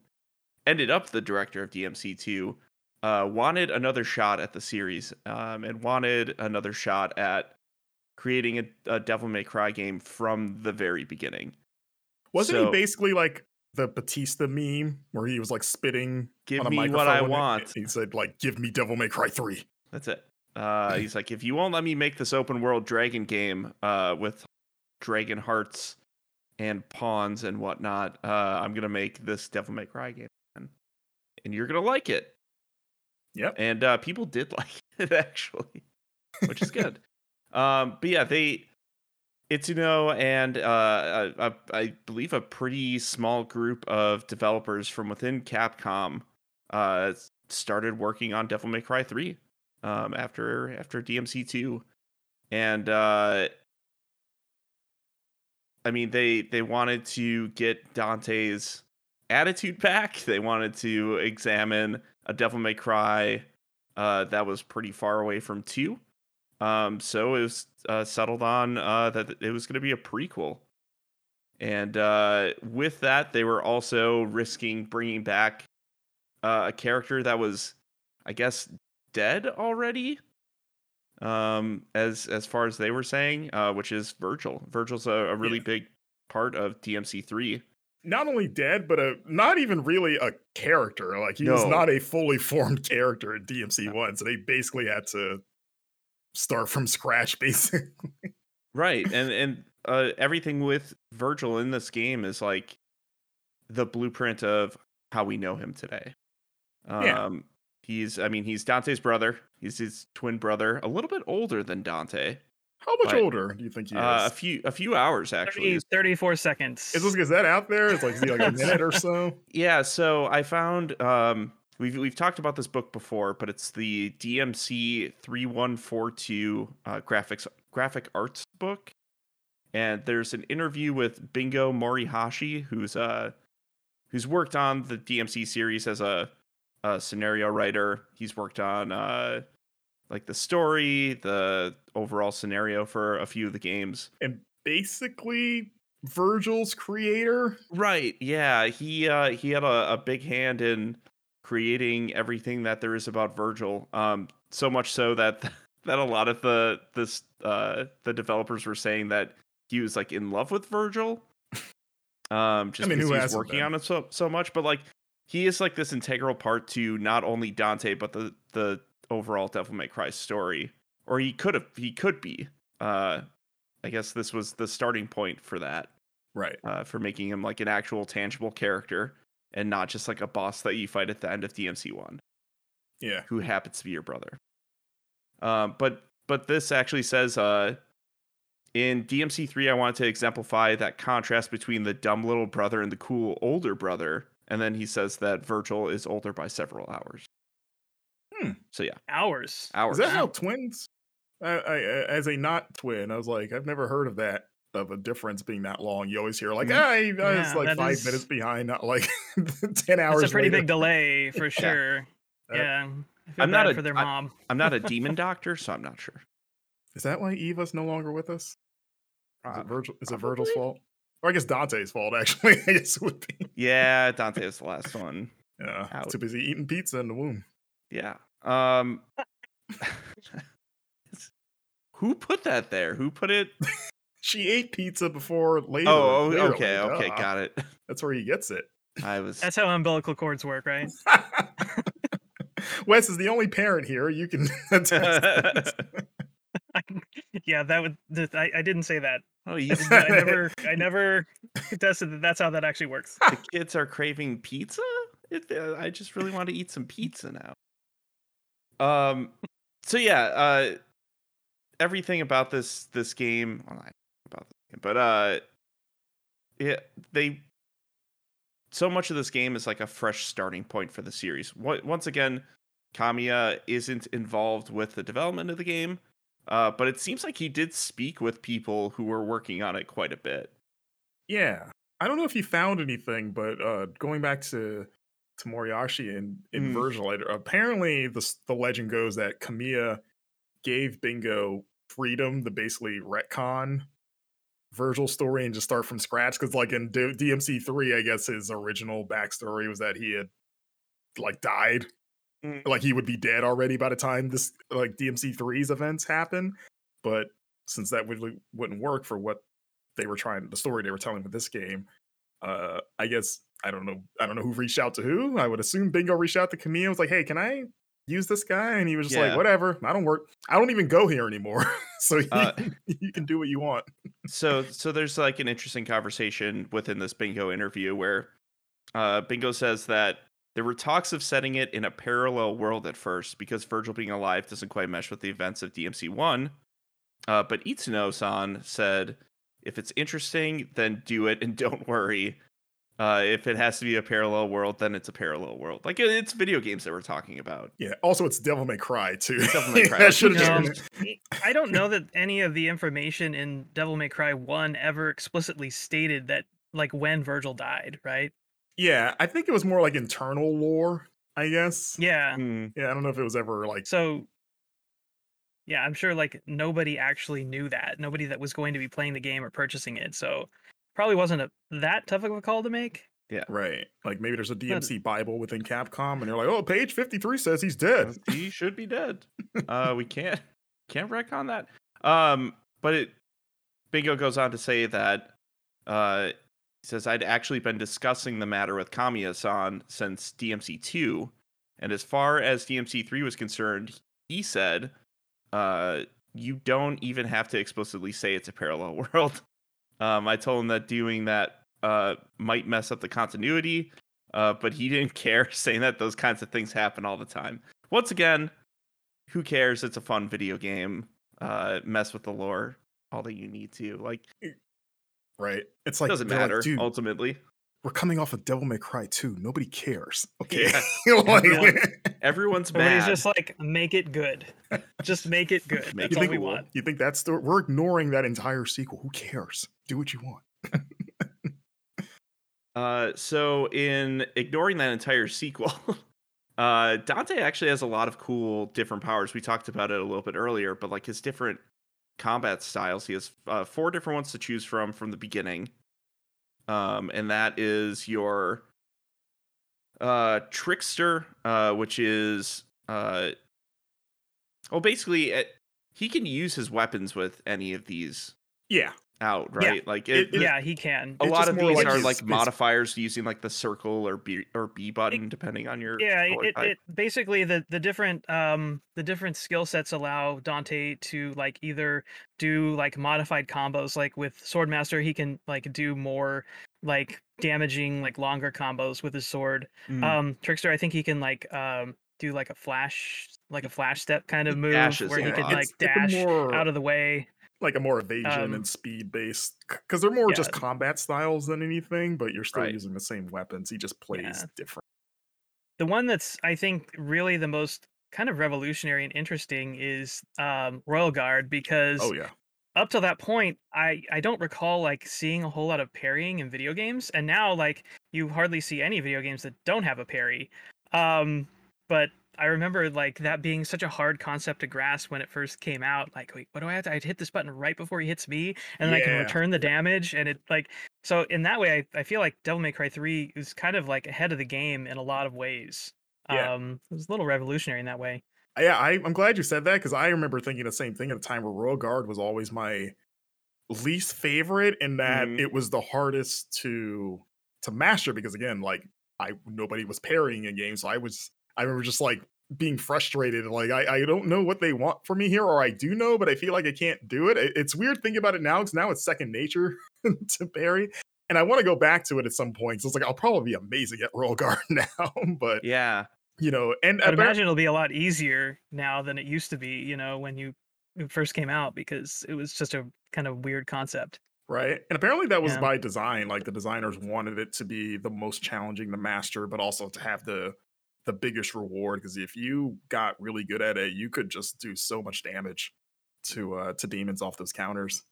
ended up the director of DMC2, uh, wanted another shot at the series um, and wanted another shot at creating a, a Devil May Cry game from the very beginning. Wasn't So- he basically like the Batista meme where he was like spitting Give me what I want. He said like, "Give me Devil May Cry 3." That's it. Uh, he's like, if you won't let me make this open world dragon game uh, with dragon hearts and pawns and whatnot, uh, I'm gonna make this Devil May Cry game, and and you're gonna like it. Yep. And uh, people did like it actually, which is good. um, but yeah, they Itsuno and uh, a, I believe a pretty small group of developers from within Capcom uh, started working on Devil May Cry 3 um, after after DMC 2, and uh, I mean they they wanted to get Dante's attitude back. They wanted to examine a Devil May Cry uh, that was pretty far away from two. Um, so it was uh, settled on uh, that it was going to be a prequel. And uh, with that, they were also risking bringing back uh, a character that was, I guess, dead already. Um, as as far as they were saying, uh, which is Virgil. Virgil's a, a really Yeah. big part of DMC three. Not only dead, but a not even really a character. Like he was not a fully formed character in DMC one, so they basically had to start from scratch, basically. right and and uh, everything with virgil in this game is like the blueprint of how we know him today um Yeah. He's i mean he's dante's brother he's his twin brother a little bit older than dante How much Right. older do you think he is? uh, a few a few hours actually 30, 34 seconds. is, this, is that out there? It's like, is he like a minute or so? yeah so i found um we've we've talked about this book before but it's the dmc 3142 uh, graphics graphic arts book and there's an interview with bingo morihashi who's uh who's worked on the dmc series as a, a scenario writer he's worked on uh like the story the overall scenario for a few of the games And basically, Virgil's creator. Right. Yeah. He uh he had a, a big hand in creating everything that there is about Virgil. Um so much so that that a lot of the this uh the developers were saying that he was like in love with Virgil. Um just mean, because who he was working been? on it so so much. But like he is like this integral part to not only Dante but the the overall Devil May Cry story. Or he could have he could be. Uh I guess this was the starting point for that Right. uh, for making him like an actual tangible character and not just like a boss that you fight at the end of DMC one Yeah. who happens to be your brother. Um, but but this actually says uh, in DMC three, I wanted to exemplify that contrast between the dumb little brother and the cool older brother, and then he says that Virgil is older by several hours. Hmm. So yeah, hours. hours. Is that how twins? I, I, as a not twin, I was like, I've never heard of that of a difference being that long. You always hear like, ah, I was Yeah, like five is- minutes behind, not like ten hours. It's a pretty later. big delay for sure. Uh, yeah. I feel I'm not bad a- for their I- mom. I'm not a demon doctor, so I'm not sure. Is that why Eva's no longer with us? Is Uh, it Virgil? Is it Virgil's fault? Or I guess Dante's fault. Actually, I guess it would be. Yeah, Dante is the last one. Yeah, Ouch. too busy eating pizza in the womb. Yeah. Um Who put that there? Who put it she ate pizza before later. Oh, later, okay, like, okay, duh. got it. That's where he gets it. I was That's how umbilical cords work, right? Wes is the only parent here. You can attest to this. yeah, that would. I, I didn't say that. oh, you, I never. I never contested that. That's how that actually works. the kids are craving pizza. It, uh, I just really want to eat some pizza now. Um, so yeah, uh, everything about this this game, well, not about this game, but uh, yeah, they so much of this game is like a fresh starting point for the series. What once again, Kamiya isn't involved with the development of the game, uh, but it seems like he did speak with people who were working on it quite a bit. Yeah. I don't know if he found anything, but uh, going back to to Morihashi and in Mm. Virgil, apparently the the legend goes that Kamiya gave Bingo freedom to basically retcon Virgil's story and just start from scratch. Because like in D- DMC three, I guess his original backstory was that he had like died. Like he would be dead already by the time this like DMC 3's events happen. But since that would wouldn't work for what they were trying the story they were telling with this game uh i guess i don't know i don't know who reached out to who i would assume bingo reached out to Kamiya was like hey can i use this guy and he was just Yeah. like whatever i don't work i don't even go here anymore so you, Uh, you can do what you want so so there's like an interesting conversation within this bingo interview where uh bingo says that there were talks of setting it in a parallel world at first because virgil being alive doesn't quite mesh with the events of dmc1 uh, but itsuno-san said if it's interesting then do it and don't worry uh, if it has to be a parallel world then it's a parallel world like it- it's video games that we're talking about yeah also it's devil may cry too Devil May Cry. that should have No. just I don't know that any of the information in Devil May Cry One ever explicitly stated that like when Virgil died, right? Yeah i think it was more like internal lore i guess Yeah. Hmm. yeah i don't know if it was ever like So yeah, I'm sure like nobody actually knew that. Nobody that was going to be playing the game or purchasing it. So probably wasn't a, that tough of a call to make. Yeah. Right like maybe there's a dmc bible within capcom and they're like oh page 53 says he's dead he should be dead. Uh, we can't can't retcon that. Um, but it Bingo goes on to say that uh, he says I'd actually been discussing the matter with Kamiya-san since DMC two, and as far as DMC three was concerned, he said, uh, "You don't even have to explicitly say it's a parallel world." Um, I told him that doing that uh, might mess up the continuity, uh, but he didn't care, saying that those kinds of things happen all the time. Once again, who cares? It's a fun video game. Uh, mess with the lore all that you need to. Like, right it's it like doesn't they're like, matter ultimately. we're coming off of Devil May Cry 2. Nobody cares. Okay. Yeah. Like, Everyone- Everyone's Everybody's mad. just like, make it good. Just make it good. Make That's it all we want. You think that's the we're ignoring that entire sequel. Who cares? Do what you want. Uh, so in ignoring that entire sequel, uh, Dante actually has a lot of cool different powers. We talked about it a little bit earlier, but like his different combat styles, he has uh, four different ones to choose from from the beginning. Um, and that is your uh trickster, uh, which is uh, well, basically, uh he can use his weapons with any of these Yeah. Out, Yeah. right? Like It- it, Yeah, he can. a It's lot of these like are his- like his- modifiers using like the circle or B or B button, depending on your yeah it, it basically the the different um the different skill sets allow dante to like either do like modified combos like with swordmaster he can like do more like damaging like longer combos with his sword Mm. um trickster i think he can like um do like a flash like a flash step kind of move dashes where he can like dash more- out of the way like a more evasion Um, and speed based because they're more just combat styles than anything, but you're still Right. using the same weapons. He just plays Yeah. different. the one that's I think really the most kind of revolutionary and interesting is um, Royal Guard because Oh yeah. up till that point I I don't recall like seeing a whole lot of parrying in video games and now like you hardly see any video games that don't have a parry. Um, but I remember like that being such a hard concept to grasp when it first came out. Like, wait, what do I have to? I'd hit this button right before he hits me, and then I can return the damage. And it like so in that way, I, I feel like Devil May Cry Three is kind of like ahead of the game in a lot of ways. Yeah. Um, it was a little revolutionary in that way. Yeah, I, I'm glad you said that because I remember thinking the same thing at a time where Royal Guard was always my least favorite in that Mhm. it was the hardest to to master because again, like I nobody was parrying in games, so I was I remember just like being frustrated. Like I, I don't know what they want from me here, or I do know, but I feel like I can't do it. It- It's weird thinking about it now because now it's second nature to parry. And I want to go back to it at some point. So it's like I'll probably be amazing at roll guard now, but Yeah. you know, and I'd imagine it'll be a lot easier now than it used to be. You know, when you first came out because it was just a kind of weird concept. Right. And apparently that was Yeah. by design. Like the designers wanted it to be the most challenging to master, but also to have the the biggest reward. Because if you got really good at it, you could just do so much damage to uh to demons off those counters.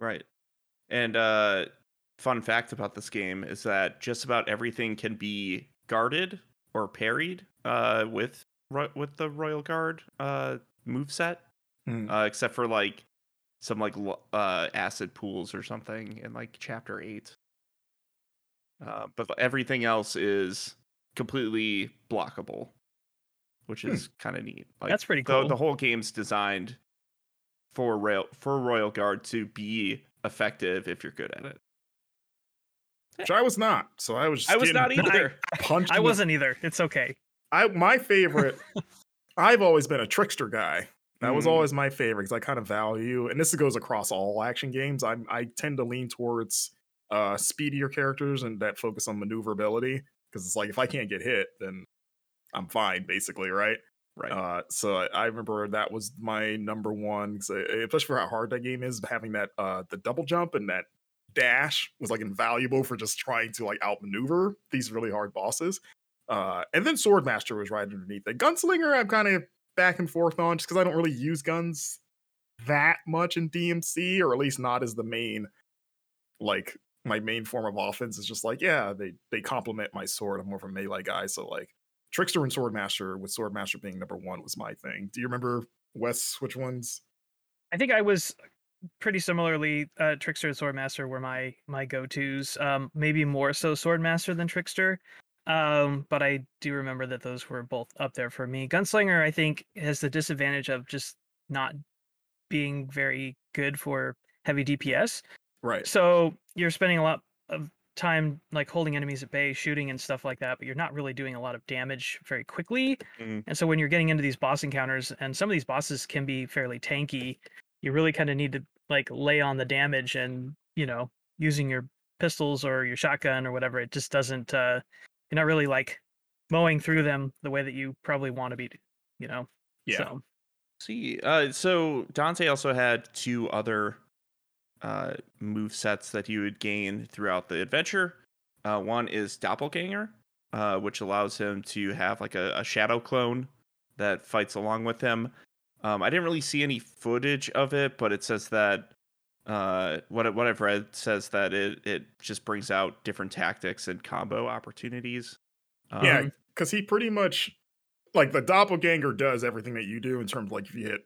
Right. And uh fun fact about this game is that just about everything can be guarded or parried uh with with the Royal Guard uh moveset. Hmm. Uh except for like some like uh acid pools or something in like chapter 8. Uh but everything else is completely blockable, which Hmm. is kind of neat. Like That's pretty cool. the whole game's designed for rail for Royal Guard to be effective if you're good at it. Which I was not. So I was just I was not either. punched. I wasn't either. It's okay. I my favorite. I've always been a trickster guy. That was Mm. always my favorite because I kind of value, and this goes across all action games. I I tend to lean towards uh speedier characters and that focus on maneuverability because it's like if I can't get hit, then I'm fine, basically, right? Right. Uh, so I, I remember that was my number one, I- especially for how hard that game is. Having that uh the double jump and that dash was like invaluable for just trying to like outmaneuver these really hard bosses. Uh, and then Swordmaster was right underneath it. Gunslinger, I'm kind of back and forth on just because I don't really use guns that much in DMC, or at least not as the main, like my main form of offense is just like, yeah, they they complement my sword. I'm more of a melee guy, so like Trickster and Swordmaster, with Swordmaster being number one, was my thing. Do you remember Wes? Which ones? I think I was pretty similarly uh, Trickster and Swordmaster were my my go tos. Um, maybe more so Swordmaster than Trickster. Um, but I do remember that those were both up there for me. Gunslinger, I think, has the disadvantage of just not being very good for heavy DPS. Right. So you're spending a lot of time like holding enemies at bay, shooting and stuff like that, but you're not really doing a lot of damage very quickly. Mhm. And so when you're getting into these boss encounters, and some of these bosses can be fairly tanky, you really kind of need to like lay on the damage and you know using your pistols or your shotgun or whatever. It just doesn't. uh You're not really like mowing through them the way that you probably want to be. You know. Yeah. So, See, uh, so Dante also had two other uh, move sets that you would gain throughout the adventure. Uh, one is Doppelganger, uh, which allows him to have like a, a shadow clone that fights along with him. Um, I didn't really see any footage of it, but it says that uh, what what I've read says that it it just brings out different tactics and combo opportunities. Um, yeah, because he pretty much like the doppelganger does everything that you do in terms of like if you hit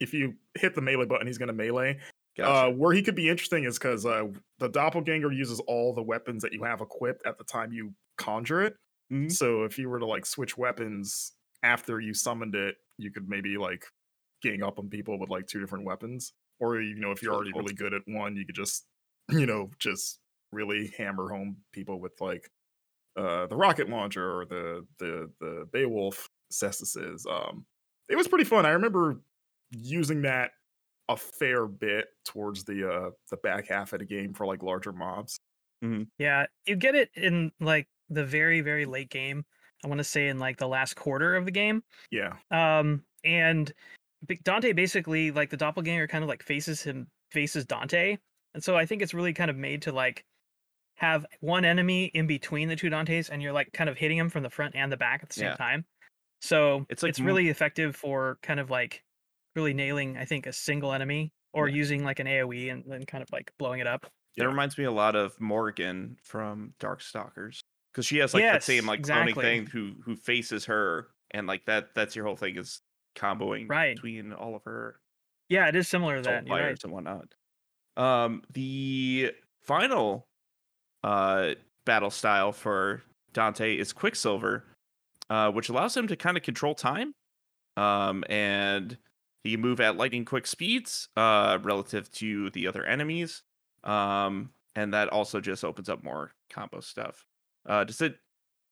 if you hit the melee button, he's gonna melee. Gotcha. Uh, where he could be interesting is because uh, the doppelganger uses all the weapons that you have equipped at the time you conjure it. Mhm. So if you were to like switch weapons after you summoned it, you could maybe like gang up on people with like two different weapons. Or you know, if you're already really good at one, you could just you know just really hammer home people with like uh the rocket launcher or the the the Beowulf cestises. Um, it was pretty fun. I remember using that a fair bit towards the uh the back half of the game for like larger mobs. Yeah, you get it in like the very very late game. I want to say in like the last quarter of the game. Yeah. Um, and Dante basically like the doppelganger kind of like faces him faces Dante, and so I think it's really kind of made to like have one enemy in between the two Dantes, and you're like kind of hitting him from the front and the back at the same Yeah. time. So It's like it's m- really effective for kind of like really nailing, I think, a single enemy or Yeah. using like an AOE and then kind of like blowing it up. That Yeah. reminds me a lot of Morrigan from Darkstalkers because she has like Yes, the same like cloning exactly. thing who who faces her and like that that's your whole thing is comboing Right. between all of her Yeah, it is similar to that. You're right. and whatnot. Um, the final uh battle style for Dante is Quicksilver, uh, which allows him to kind of control time, um, and he can move at lightning quick speeds uh, relative to the other enemies, um, and that also just opens up more combo stuff. Uh, does it?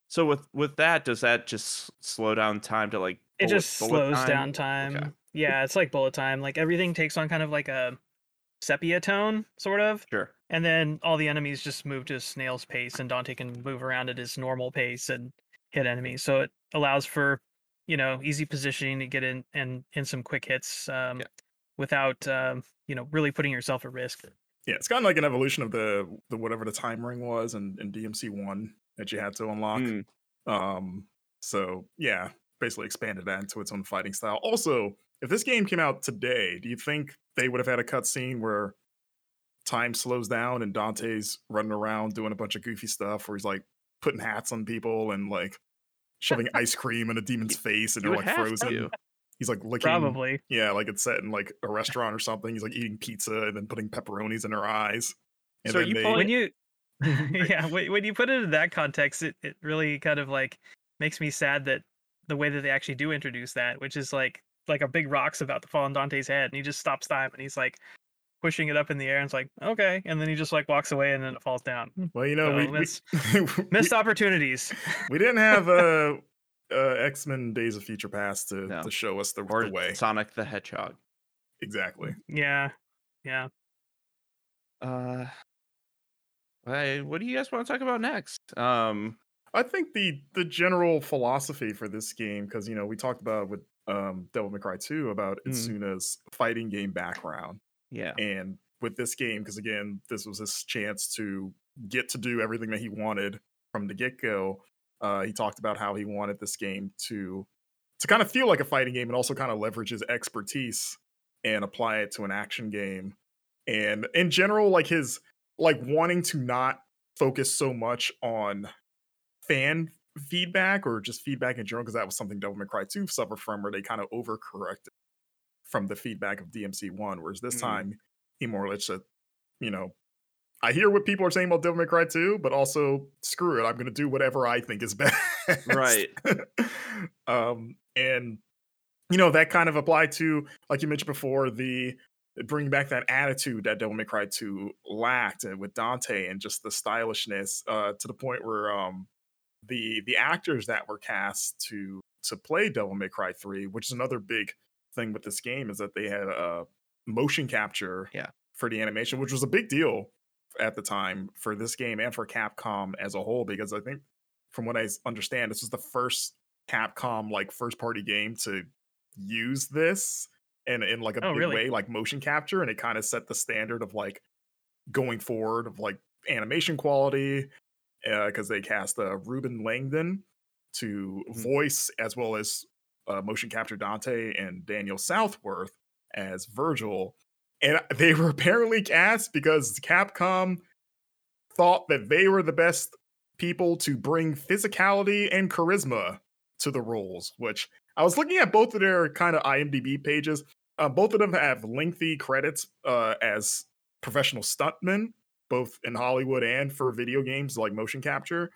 So with with that, does that just slow down time to like? It just slows time? down time. Okay. Yeah, it's like bullet time. Like everything takes on kind of like a sepia tone, sort of. Sure. And then all the enemies just move to a snail's pace, and Dante can move around at his normal pace and hit enemies. So it allows for, you know, easy positioning to get in and in some quick hits um, Yeah. without, um, you know, really putting yourself at risk. Yeah, it's kind of like an evolution of the the whatever the time ring was in, in DMC one that you had to unlock. Mm, Um, so yeah, basically expanded that into its own fighting style. Also, if this game came out today, do you think they would have had a cutscene where time slows down and Dante's running around doing a bunch of goofy stuff where he's like putting hats on people and like shoving ice cream in a demon's face and you they're like frozen. to. He's like licking Probably. yeah, like it's set in like a restaurant or something. He's like eating pizza and then putting pepperonis in her eyes. And So then you they, pulling- when you yeah when, when you put it in that context it, it really kind of like makes me sad that the way that they actually do introduce that which is like like a big rock's about to fall on dante's head and he just stops time and he's like pushing it up in the air and it's like okay and then he just like walks away and then it falls down well, you know, So we, we, missed- we- opportunities we didn't have uh, uh, X Men Days of Future Past to, No. to show us the, Or the way. Sonic the Hedgehog. Exactly. yeah yeah Uh, I, what do you guys want to talk about next? Um, I think the the general philosophy for this game, because you know we talked about with um, Devil May Cry 2 about Mhm. Itsuno's fighting game background, yeah, and with this game, because again, this was his chance to get to do everything that he wanted from the get go. Uh, he talked about how he wanted this game to to kind of feel like a fighting game and also kind of leverage his expertise and apply it to an action game. And in general, like his like wanting to not focus so much on fan feedback or just feedback in general, because that was something Devil May Cry 2 suffered from, where they kind of overcorrected from the feedback of DMC 1. Whereas this Mhm. time, he more or less said, you know, I hear what people are saying about Devil May Cry 2, but also screw it. I'm going to do whatever I think is best. Right. um, and, you know, that kind of applied to, like you mentioned before, the bringing back that attitude that Devil May Cry 2 lacked and with Dante and just the stylishness uh, to the point where um, the the actors that were cast to to play Devil May Cry 3, which is another big thing with this game, is that they had a motion capture Yeah. for the animation, which was a big deal at the time for this game and for Capcom as a whole, because I think from what I understand, this was the first Capcom like first party game to use this and in like a Oh, big really? way, like motion capture, and it kind of set the standard of like going forward of like animation quality because they cast uh, Reuben Langdon to Mhm. voice as well as uh, motion capture Dante and Daniel Southworth as Virgil. And they were apparently cast because Capcom thought that they were the best people to bring physicality and charisma to the roles, which I was looking at both of their kind of IMDb pages. Uh, both of them have lengthy credits uh, as professional stuntmen, both in Hollywood and for video games like motion capture,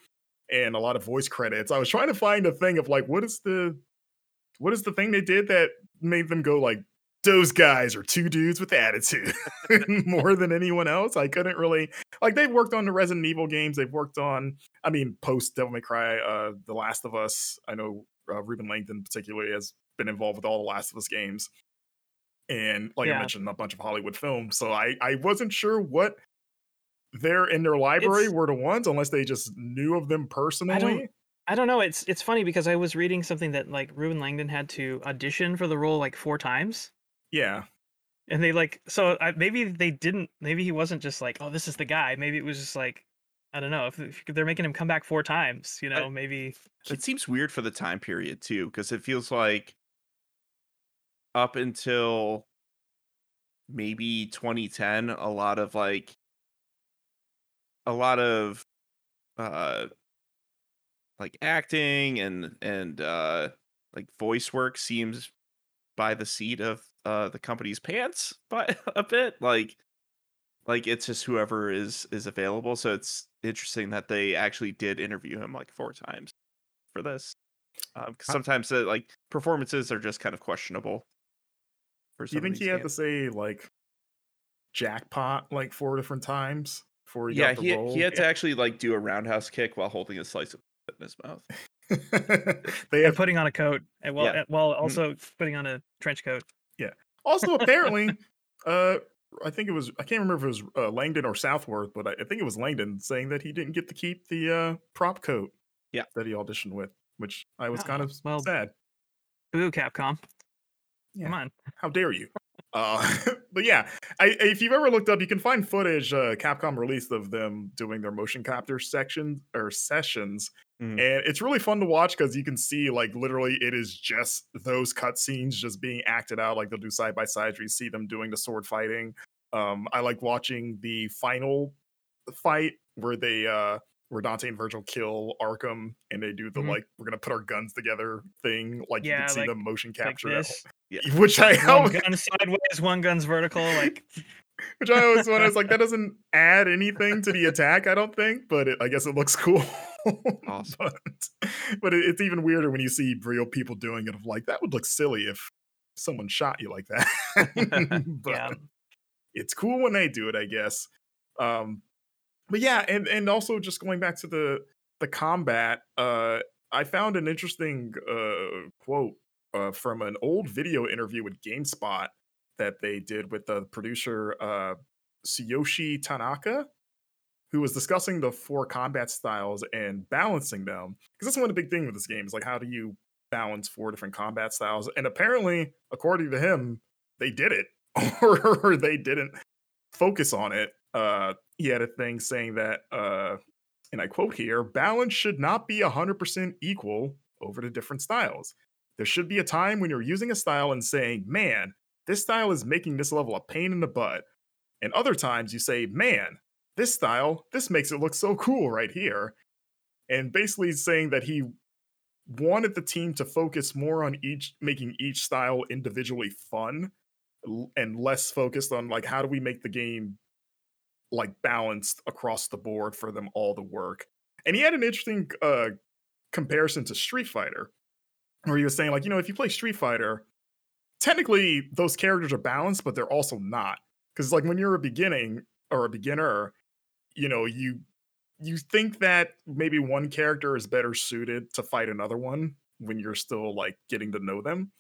and a lot of voice credits. I was trying to find a thing of like, what is the what is the thing they did that made them go like those guys are two dudes with attitude more than anyone else. I couldn't really like they've worked on the Resident Evil games. They've worked on, I mean, post Devil May Cry, uh, The Last of Us. I know uh, Reuben Langdon particularly has been involved with all the Last of Us games, and like I mentioned, a bunch of Hollywood films. So I I wasn't sure what they're in their library It's- were the ones, unless they just knew of them personally. I don't know. It's it's funny because I was reading something that like Reuben Langdon had to audition for the role like four times, Yeah, and they like so I, maybe they didn't. Maybe he wasn't just like, oh, this is the guy. Maybe it was just like, I don't know. If, if they're making him come back four times, you know, maybe. it seems weird for the time period too, because it feels like up until maybe 2010, a lot of like a lot of uh like acting and and uh like voice work seems by the seat of uh the company's pants by a bit like like it's just whoever is is available so it's interesting that they actually did interview him like four times for this um 'cause sometimes uh, like performances are just kind of questionable For Do you think he these had to say like jackpot like four different times before he Yeah, got the he, role? he had to actually like do a roundhouse kick while holding a slice of in his mouth. they And have putting on a coat, and while Yeah. while also putting on a trench coat. Yeah. Also apparently uh I think it was I can't remember if it was uh, Langdon or Southworth, but I, I think it was Langdon saying that he didn't get to keep the uh prop coat Yeah. that he auditioned with, which I was Oh, kind of well, sad. Boo, Capcom. Yeah. Come on. How dare you? Uh, but yeah, I, if you've ever looked up, you can find footage uh, Capcom released of them doing their motion capture section or sessions, Mhm. and it's really fun to watch because you can see like literally it is just those cutscenes just being acted out. Like they'll do side by side, where you see them doing the sword fighting. Um, I like watching the final fight where they uh where Dante and Virgil kill Arkham and they do the Mhm. like we're gonna put our guns together thing. Like you can see like- them motion capture that this. which I One always, gun sideways, one gun's vertical. Like which I always wonder, I was like, that doesn't add anything to the attack, I don't think, but it, I guess it looks cool. Awesome. but but it, it's even weirder when you see real people doing it. Of like, that would look silly if someone shot you like that. but yeah, it's cool when they do it, I guess. Um, but yeah, and and also just going back to the the combat, uh, I found an interesting uh, quote uh, from an old video interview with GameSpot that they did with the producer uh, Tsuyoshi Tanaka, who was discussing the four combat styles and balancing them. Because that's one of the big things with this game is like, how do you balance four different combat styles? And apparently, according to him, they did it, or they didn't focus on it. Uh, he had a thing saying that, uh, and I quote here: "Balance should not be hundred percent equal over the different styles. There should be a time when you're using a style and saying, "Man, this style is making this level a pain in the butt," and other times you say, "Man, this style, this makes it look so cool right here," and basically saying that he wanted the team to focus more on each making each style individually fun and less focused on like how do we make the game like balanced across the board for them all to work. And he had an interesting uh comparison to Street Fighter where he was saying like, you know, if you play Street Fighter, technically those characters are balanced, but they're also not. Cuz like when you're a beginning or a beginner, you know, you you think that maybe one character is better suited to fight another one when you're still like getting to know them.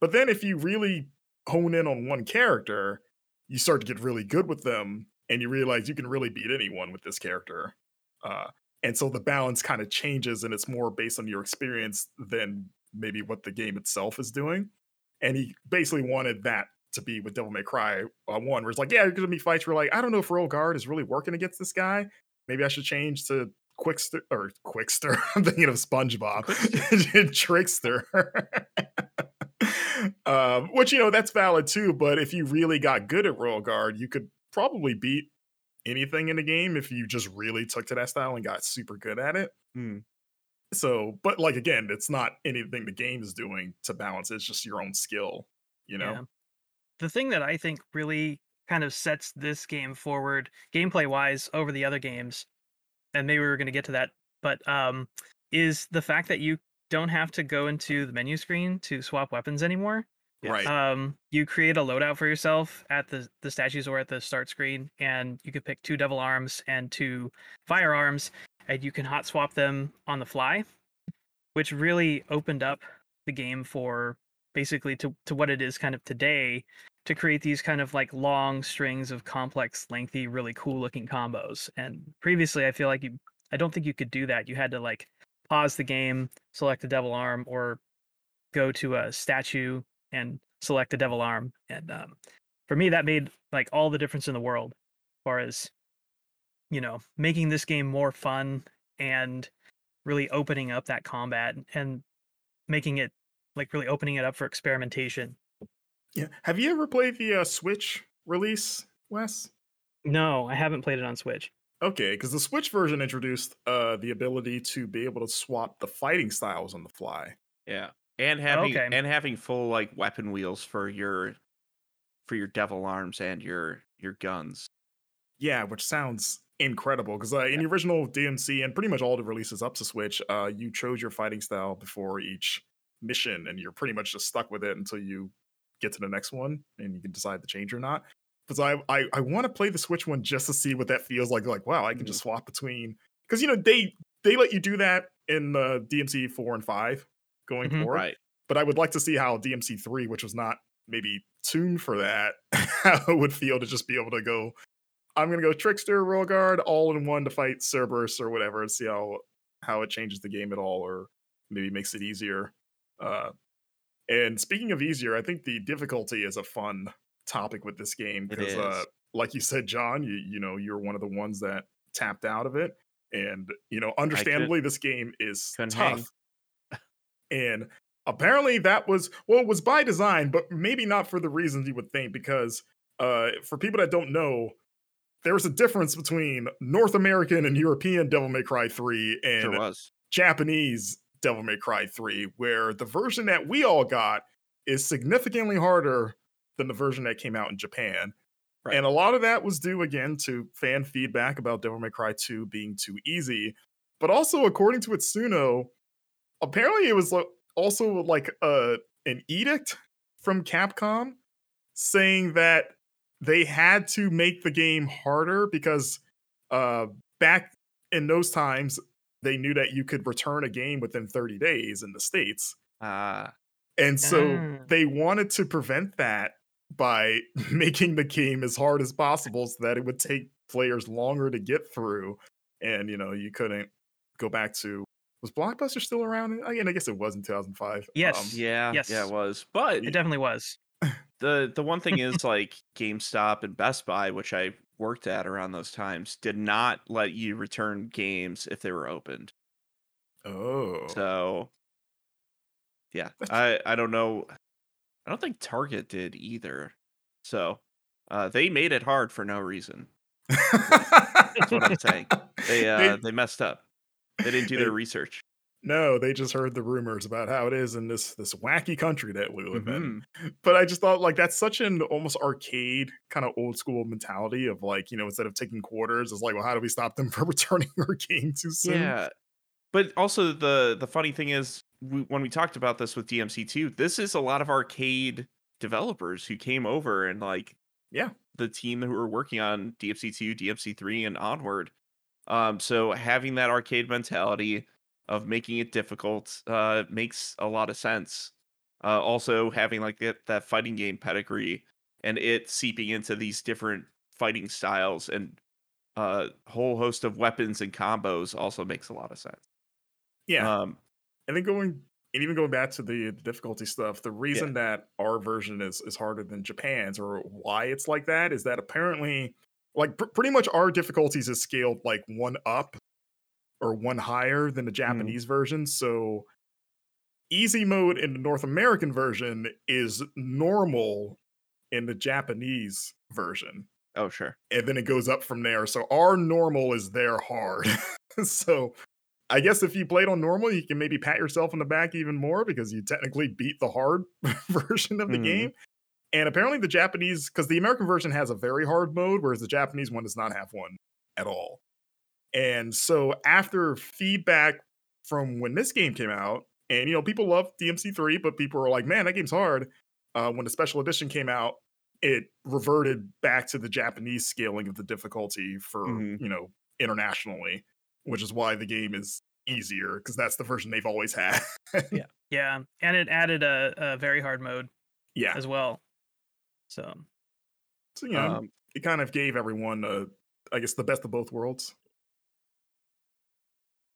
But then if you really hone in on one character, you start to get really good with them and you realize you can really beat anyone with this character. Uh, and so the balance kind of changes and it's more based on your experience than maybe what the game itself is doing. And he basically wanted that to be with Devil May Cry uh, 1, where it's like, yeah, there's going to be fights where like, I don't know if Royal Guard is really working against this guy. Maybe I should change to Quickster or Quickster. I'm thinking of SpongeBob. Trickster. um, which you know that's valid too. But if you really got good at Royal Guard, you could probably beat anything in the game if you just really took to that style and got super good at it. Hmm. So, but like again, it's not anything the game is doing to balance. It's just your own skill. You know. Yeah. The thing that I think really kind of sets this game forward, gameplay wise, over the other games, and maybe we are going to get to that, but um, is the fact that you don't have to go into the menu screen to swap weapons anymore. Right. Um, you create a loadout for yourself at the the statues or at the start screen, and you can pick two devil arms and two firearms, and you can hot swap them on the fly, which really opened up the game for basically to to what it is kind of today to create these kind of like long strings of complex, lengthy, really cool looking combos. And previously, I feel like you I don't think you could do that. You had to like pause the game, select a devil arm, or go to a statue and select a devil arm. And um, for me, that made like all the difference in the world, as far as you know, making this game more fun and really opening up that combat and making it like really opening it up for experimentation. Yeah. Have you ever played the uh, Switch release, Wes? No, I haven't played it on Switch. Okay, because the Switch version introduced uh, the ability to be able to swap the fighting styles on the fly. Yeah, and having Okay. and having full like weapon wheels for your for your devil arms and your your guns. Yeah, which sounds incredible because uh, in the original DMC and pretty much all the releases up to Switch, uh, you chose your fighting style before each mission, and you're pretty much just stuck with it until you get to the next one and you can decide to change or not. Because I I, I want to play the Switch one just to see what that feels like. Like, wow, I can Mhm. just swap between because you know they they let you do that in uh, DMC four and five going Mhm. forward. Right. But I would like to see how DMC three, which was not maybe tuned for that, how it would feel to just be able to go. I'm gonna go Trickster, Royal Guard, all in one to fight Cerberus or whatever, and see how how it changes the game at all, or maybe makes it easier. Uh, and speaking of easier, I think the difficulty is a fun topic with this game because, uh, like you said, John, you you know you're one of the ones that tapped out of it, and you know understandably this game is hang. tough. and apparently that was well, it was by design, but maybe not for the reasons you would think. Because uh, for people that don't know, there's a difference between North American and European Devil May Cry 3 and Sure. Japanese Devil May Cry 3, where the version that we all got is significantly harder than the version that came out in Japan. Right. And a lot of that was due again to fan feedback about Devil May Cry 2 being too easy. But also, according to Itsuno, apparently it was also like a an edict from Capcom saying that they had to make the game harder because uh back in those times they knew that you could return a game within 30 days in the states Ah, and so Ah. they wanted to prevent that by making the game as hard as possible so that it would take players longer to get through and you know you couldn't go back to was blockbuster still around i mean i guess it was in 2005 Yes. yeah, Yes. yeah, it was. But It definitely was. The the one thing is like GameStop and Best Buy, which I worked at around those times, did not let you return games if they were opened. oh So yeah, I I don't know. I don't think Target did either. So uh, they made it hard for no reason. that's what I'm saying. They uh, They- they, messed up. They didn't do their research. No they just heard the rumors about how it is in this this wacky country that we live in Mhm. but I just thought like that's such an almost arcade kind of old school mentality of like you know instead of taking quarters, it's like well how do we stop them from returning our game too soon? Yeah, but also the the funny thing is we, when we talked about this with DMC2, this is a lot of arcade developers who came over and like Yeah. the team who were working on DMC2, DMC3, and onward. Um, so having that arcade mentality of making it difficult uh makes a lot of sense. Uh, also having like that that fighting game pedigree and it seeping into these different fighting styles and uh whole host of weapons and combos also makes a lot of sense. yeah. Um and then going and even going back to the, the difficulty stuff, the reason that our version is is harder than Japan's or why it's like that is that apparently like pr- pretty much our difficulties is scaled like one up or one higher than the Japanese version. So easy mode in the North American version is normal in the Japanese version. oh sure. And then it goes up from there. So our normal is their hard. so I guess if you played on normal, you can maybe pat yourself on the back even more because you technically beat the hard version of the Mhm. game. And apparently the Japanese, because the American version has a very hard mode, whereas the Japanese one does not have one at all. And so after feedback from when this game came out, and you know, people love DMC3, but people were like, man, that game's hard. Uh, when the special edition came out, it reverted back to the Japanese scaling of the difficulty for, Mhm. you know, internationally, which is why the game is easier because that's the version they've always had. Yeah, Yeah. and it added a, a very hard mode yeah. as well. So So, you know, Um, it kind of gave everyone, uh, I guess, the best of both worlds.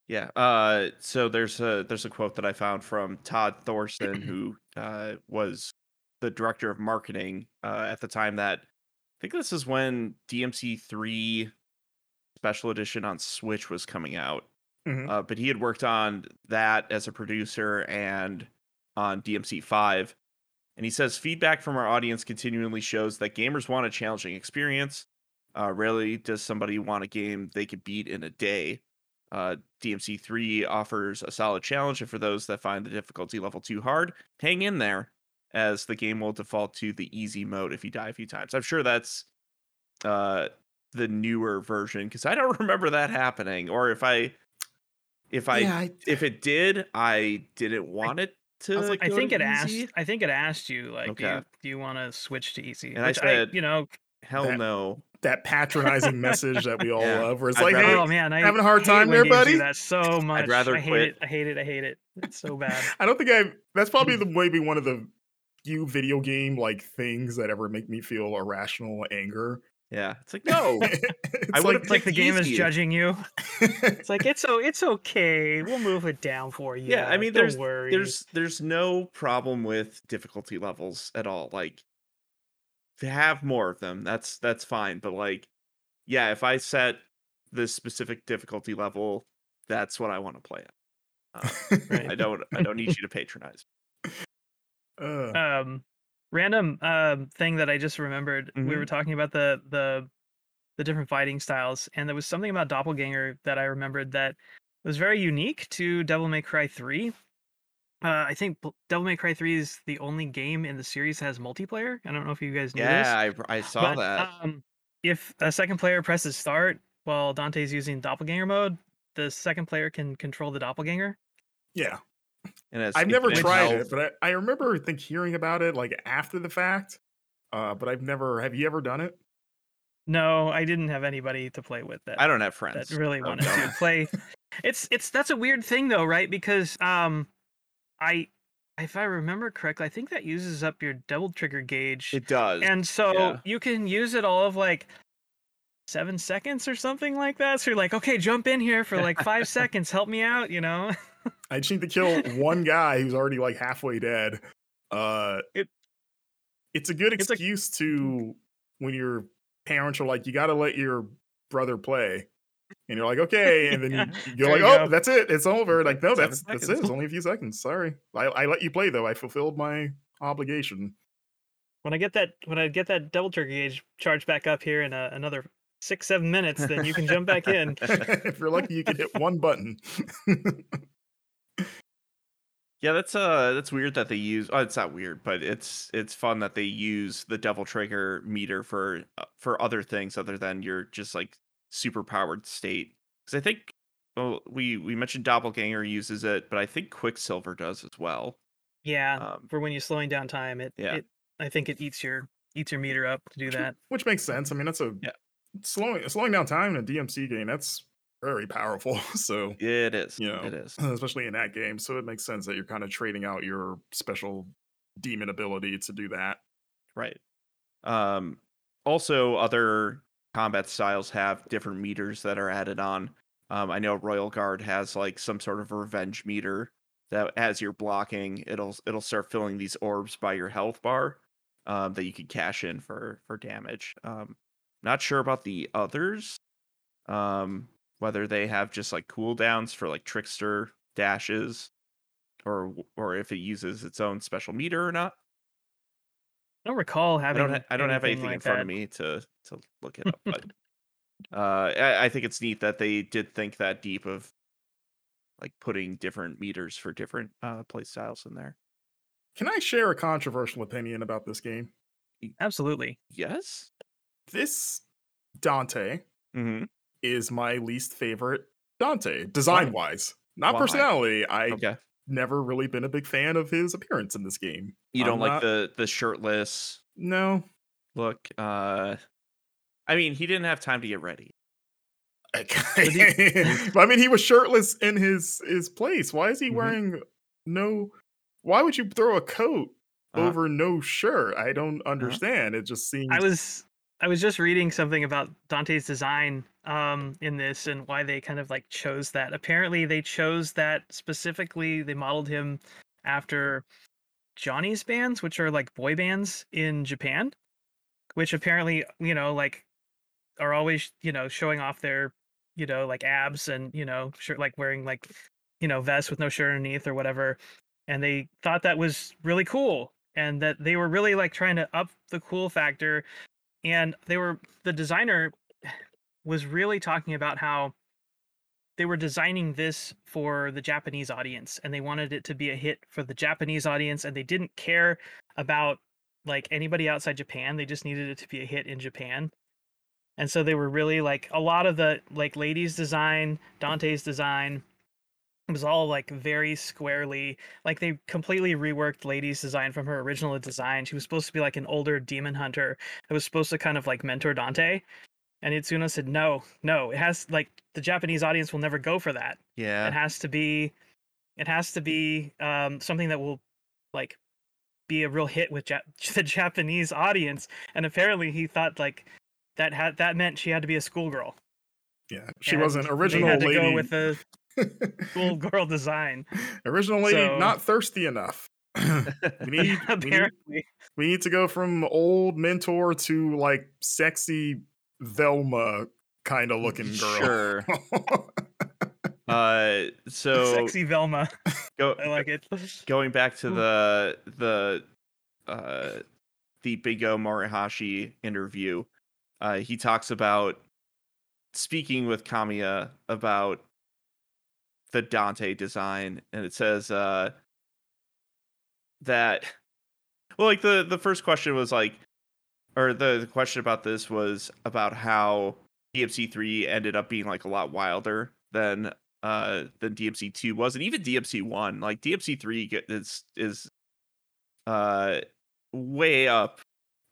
Yeah. Uh, so there's a there's a quote that I found from Todd Thorson, who uh, was the director of marketing uh, at the time that I think this is when DMC3 Special Edition on Switch was coming out. Mhm. Uh, but he had worked on that as a producer and on DMC5. And he says feedback from our audience continually shows that gamers want a challenging experience. Uh, rarely does somebody want a game they could beat in a day. Uh, DMC3 offers a solid challenge, and for those that find the difficulty level too hard, hang in there, as the game will default to the easy mode if you die a few times. I'm sure that's uh, the newer version because I don't remember that happening, or if I, if I, yeah, I, if it did, I didn't want it to was like, I think it asked. I think it asked you like, do Okay. you, do you want to switch to easy? And I Which said- you know, Hell That- no. That patronizing message that we all Yeah. love, where it's I'd like, rather- hey, oh man, I having a hard time there, buddy? That so much. rather I hate quit. it. I hate it. I hate it. It's so bad. I don't think I. That's probably the hmm. maybe one of the few video game like things that ever make me feel irrational anger. Yeah. It's like no. it's I would've It's like the picked game is judging you. It's like it's so it's okay. We'll move it down for you. Yeah, I mean, Don't there's worry. there's there's no problem with difficulty levels at all. Like to have more of them, that's that's fine. But like, yeah, if I set this specific difficulty level, that's what I want to play at. Uh, Right. I don't I don't need you to patronize. Uh, um random um thing that I just remembered. We were Mhm. talking about the the the different fighting styles, and there was something about Doppelganger that I remembered that was very unique to Devil May Cry 3. Uh, I think Bl- Devil May Cry 3 is the only game in the series that has multiplayer. I don't know if you guys knew this. Yeah, I I saw but, that. Um, if a second player presses start while Dante's using Doppelganger mode, the second player can control the Doppelganger. yeah, And it's I've never tried health. it, but I, I remember I think hearing about it like after the fact. Uh, but I've never. Have you ever done it? No, I didn't have anybody to play with that. I don't have friends. that really so wanted to play. It's it's that's a weird thing though, right? Because um, I if I remember correctly, I think that uses up your devil trigger gauge, It does. and so yeah. you can use it all of like seven seconds or something like that. So you're like, okay, jump in here for like five seconds, help me out, you know? I just need to kill one guy who's already like halfway dead. Uh, It- it's a good it's a- excuse to when your parents are like, you got to let your brother play, and you're like, okay, and then you, you're There like, you oh, go. that's it, it's over. Like, no, Seven that's that's it. It's only a few seconds. Sorry, I, I let you play though. I fulfilled my obligation. when I get that when I get that devil trigger gauge charged back up here in uh, another six seven minutes, then you can jump back in. if you're lucky, you can hit one button. Yeah, that's uh that's weird that they use. Oh, it's not weird, but it's it's fun that they use the devil trigger meter for uh, for other things other than your just like super powered state. Because I think well we we mentioned doppelganger uses it, but I think Quicksilver does as well. Yeah, Um, for when you're slowing down time, it, Yeah. it I think it eats your eats your meter up to do that. which makes sense. I mean, that's a Yeah. slowing slowing down time in a DMC game. That's very powerful. So It is. You know, it is. especially in that game. So it makes sense that you're kind of trading out your special demon ability to do that. Right. Um also other combat styles have different meters that are added on. Um I know Royal Guard has like some sort of revenge meter that as you're blocking, it'll it'll start filling these orbs by your health bar um that you can cash in for for damage. Um not sure about the others. Um whether they have just like cooldowns for like trickster dashes or or if it uses its own special meter or not. I don't recall I having. don't. Ha- I don't have anything like in front that. of me to to look it up, but uh, I, I think it's neat that they did think that deep of like putting different meters for different uh, play styles in there. Can I share a controversial opinion about this game? Absolutely. Yes. This Dante Mm-hmm. is my least favorite Dante, design wise. Not Why? personality. I Okay. Never really been a big fan of his appearance in this game. You I'm don't like not- the the shirtless No. look. Uh, I mean, he didn't have time to get ready. but I mean, he was shirtless in his his place. Why is he Mhm. wearing no? Why would you throw a coat Uh-huh. over no shirt? I don't understand. It just seems. I was I was just reading something about Dante's design um in this and why they kind of like chose that. Apparently they chose that specifically they modeled him after Johnny's bands, which are like boy bands in Japan, which apparently, you know, like are always, you know, showing off their, you know, like abs and, you know, shirt like wearing like, you know, vests with no shirt underneath or whatever. And they thought that was really cool and that they were really like trying to up the cool factor and they were the designer was really talking about how they were designing this for the Japanese audience and they wanted it to be a hit for the Japanese audience and they didn't care about like anybody outside Japan. They just needed it to be a hit in Japan. And so they were really like a lot of the like ladies design Dante's design It was all like very squarely, like they completely reworked Lady's design from her original design. She was supposed to be like an older demon hunter that was supposed to kind of like mentor Dante. And Itsuno said, no, no, it has like the Japanese audience will never go for that. Yeah. It has to be, it has to be um, something that will like be a real hit with Jap- the Japanese audience. And apparently he thought like that had that meant she had to be a schoolgirl. Yeah, she and wasn't they original had to lady. go with the schoolgirl design. original lady, So- not thirsty enough. we need, we need we need to go from old mentor to like sexy Velma kind of looking girl. Sure. Uh, so Sexy Velma. go, I like it. going back to Mm. the the uh the Bingo Morihashi interview, uh, he talks about speaking with Kamiya about the Dante design, and it says uh that well, like the the first question was like, or the, the question about this was about how DMC three ended up being like a lot wilder than uh than DMC two was, and even DMC one. Like DMC three is is uh way up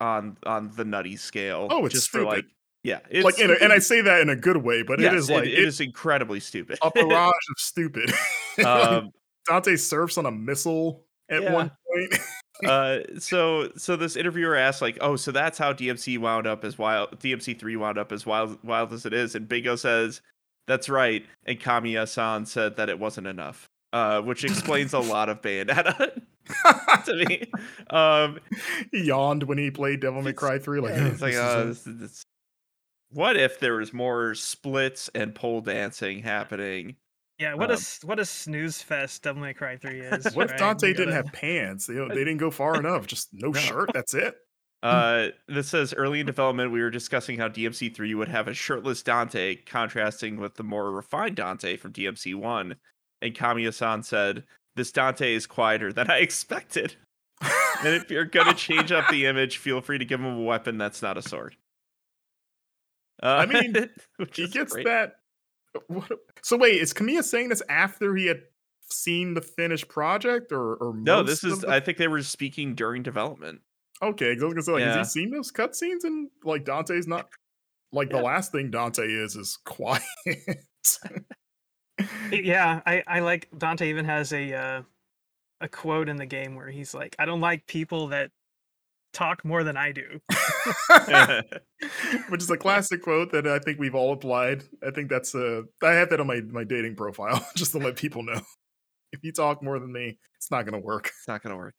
on on the nutty scale. Oh, it's just stupid. for like yeah, it's like, a, and I say that in a good way, but Yes, it is like it is incredibly stupid. a barrage of stupid. um, Dante surfs on a missile at Yeah. one point. uh so so this interviewer asked like oh so that's how dmc wound up as wild dmc3 wound up as wild wild as it is and bingo says that's right and kamiya-san said that it wasn't enough uh which explains a lot of bayonetta to me um he yawned when he played Devil May Cry 3. Like, it's like uh it." What if there was more splits and pole dancing happening Yeah, what Um, a s- what a snooze fest Devil May Cry 3 is. what if right? Dante You didn't have pants? They, they didn't go far enough. Just no, No. shirt. That's it. Uh, this says early in development, we were discussing how DMC3 would have a shirtless Dante, contrasting with the more refined Dante from DMC1. And Kamiya-san said, "This Dante is quieter than I expected. And if you're gonna change up the image, feel free to give him a weapon that's not a sword." Uh, I mean, he gets great. that. What, so wait, is Kamiya saying this after he had seen the finished project, or or No, this is. the- I think they were speaking during development. okay. 'cause I was gonna say, like, Yeah. has he seen those cutscenes? And like Dante's not like the last thing Dante is is quiet. Yeah, I I like Dante even has a uh, a quote in the game where he's like, "I don't like people that talk more than I do." Which is a classic quote that I think we've all applied. I think that's uh I have that on my my dating profile just to let people know. If you talk more than me, it's not gonna work. it's not gonna work.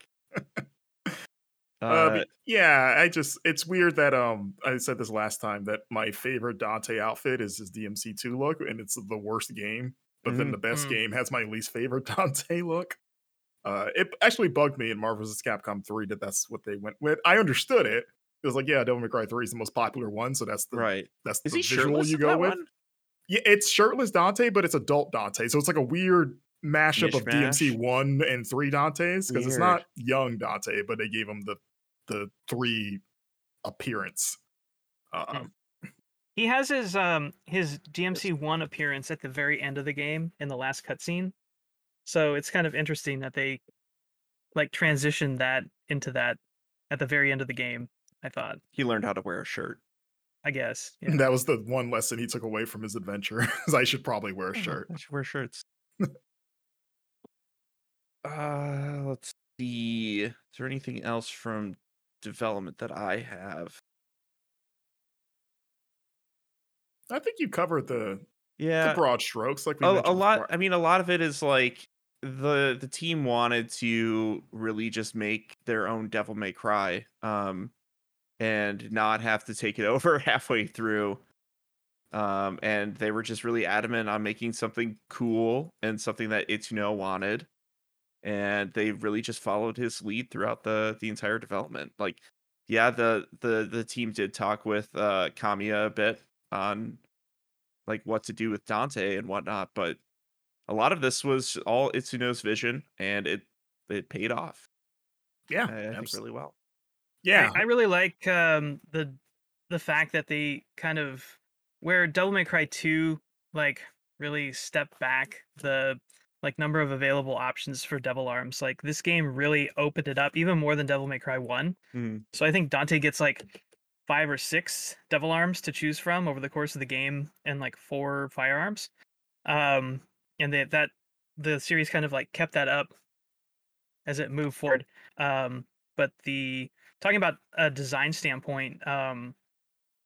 Uh, Uh, yeah, I just it's weird that um I said this last time that my favorite Dante outfit is his DMC2 look, and it's the worst game. But then Mm. the best Mm. game has my least favorite Dante look. Uh, it actually bugged me in Marvel vs. Capcom 3 that that's what they went with. I understood it. It was like, yeah, Devil May Cry 3 is the most popular one, so that's the right. that's Is the he visual you go with. one? Yeah, it's shirtless Dante, but it's adult Dante, so it's like a weird mashup of DMC one and three Dantes because it's not young Dante, but they gave him the the three appearance. Um, He has his um his DMC one appearance at the very end of the game in the last cutscene, so it's kind of interesting that they like transitioned that into that at the very end of the game. I thought, He learned how to wear a shirt. I guess. Yeah. That was the one lesson he took away from his adventure. is I should probably wear a shirt. I should wear shirts. uh, let's see. Is there anything else from development that I have? I think you covered the, yeah the broad strokes, like we a, a lot. before. I mean, a lot of it is like the the team wanted to really just make their own Devil May Cry, um, and not have to take it over halfway through. Um, and they were just really adamant on making something cool and something that Itsuno wanted, and they really just followed his lead throughout the the entire development. Like, yeah, the the the team did talk with uh Kamiya a bit on like what to do with Dante and whatnot, but a lot of this was all Itsuno's vision, and it it paid off. yeah, I, I think really well. yeah. I, I really like um the the fact that they kind of where Devil May Cry 2 like really stepped back the like number of available options for Devil Arms. Like this game really opened it up even more than Devil May Cry 1. Mhm. So I think Dante gets like five or six Devil Arms to choose from over the course of the game and like four firearms. Um and they, that the series kind of like kept that up as it moved forward. Um but the talking about a design standpoint, um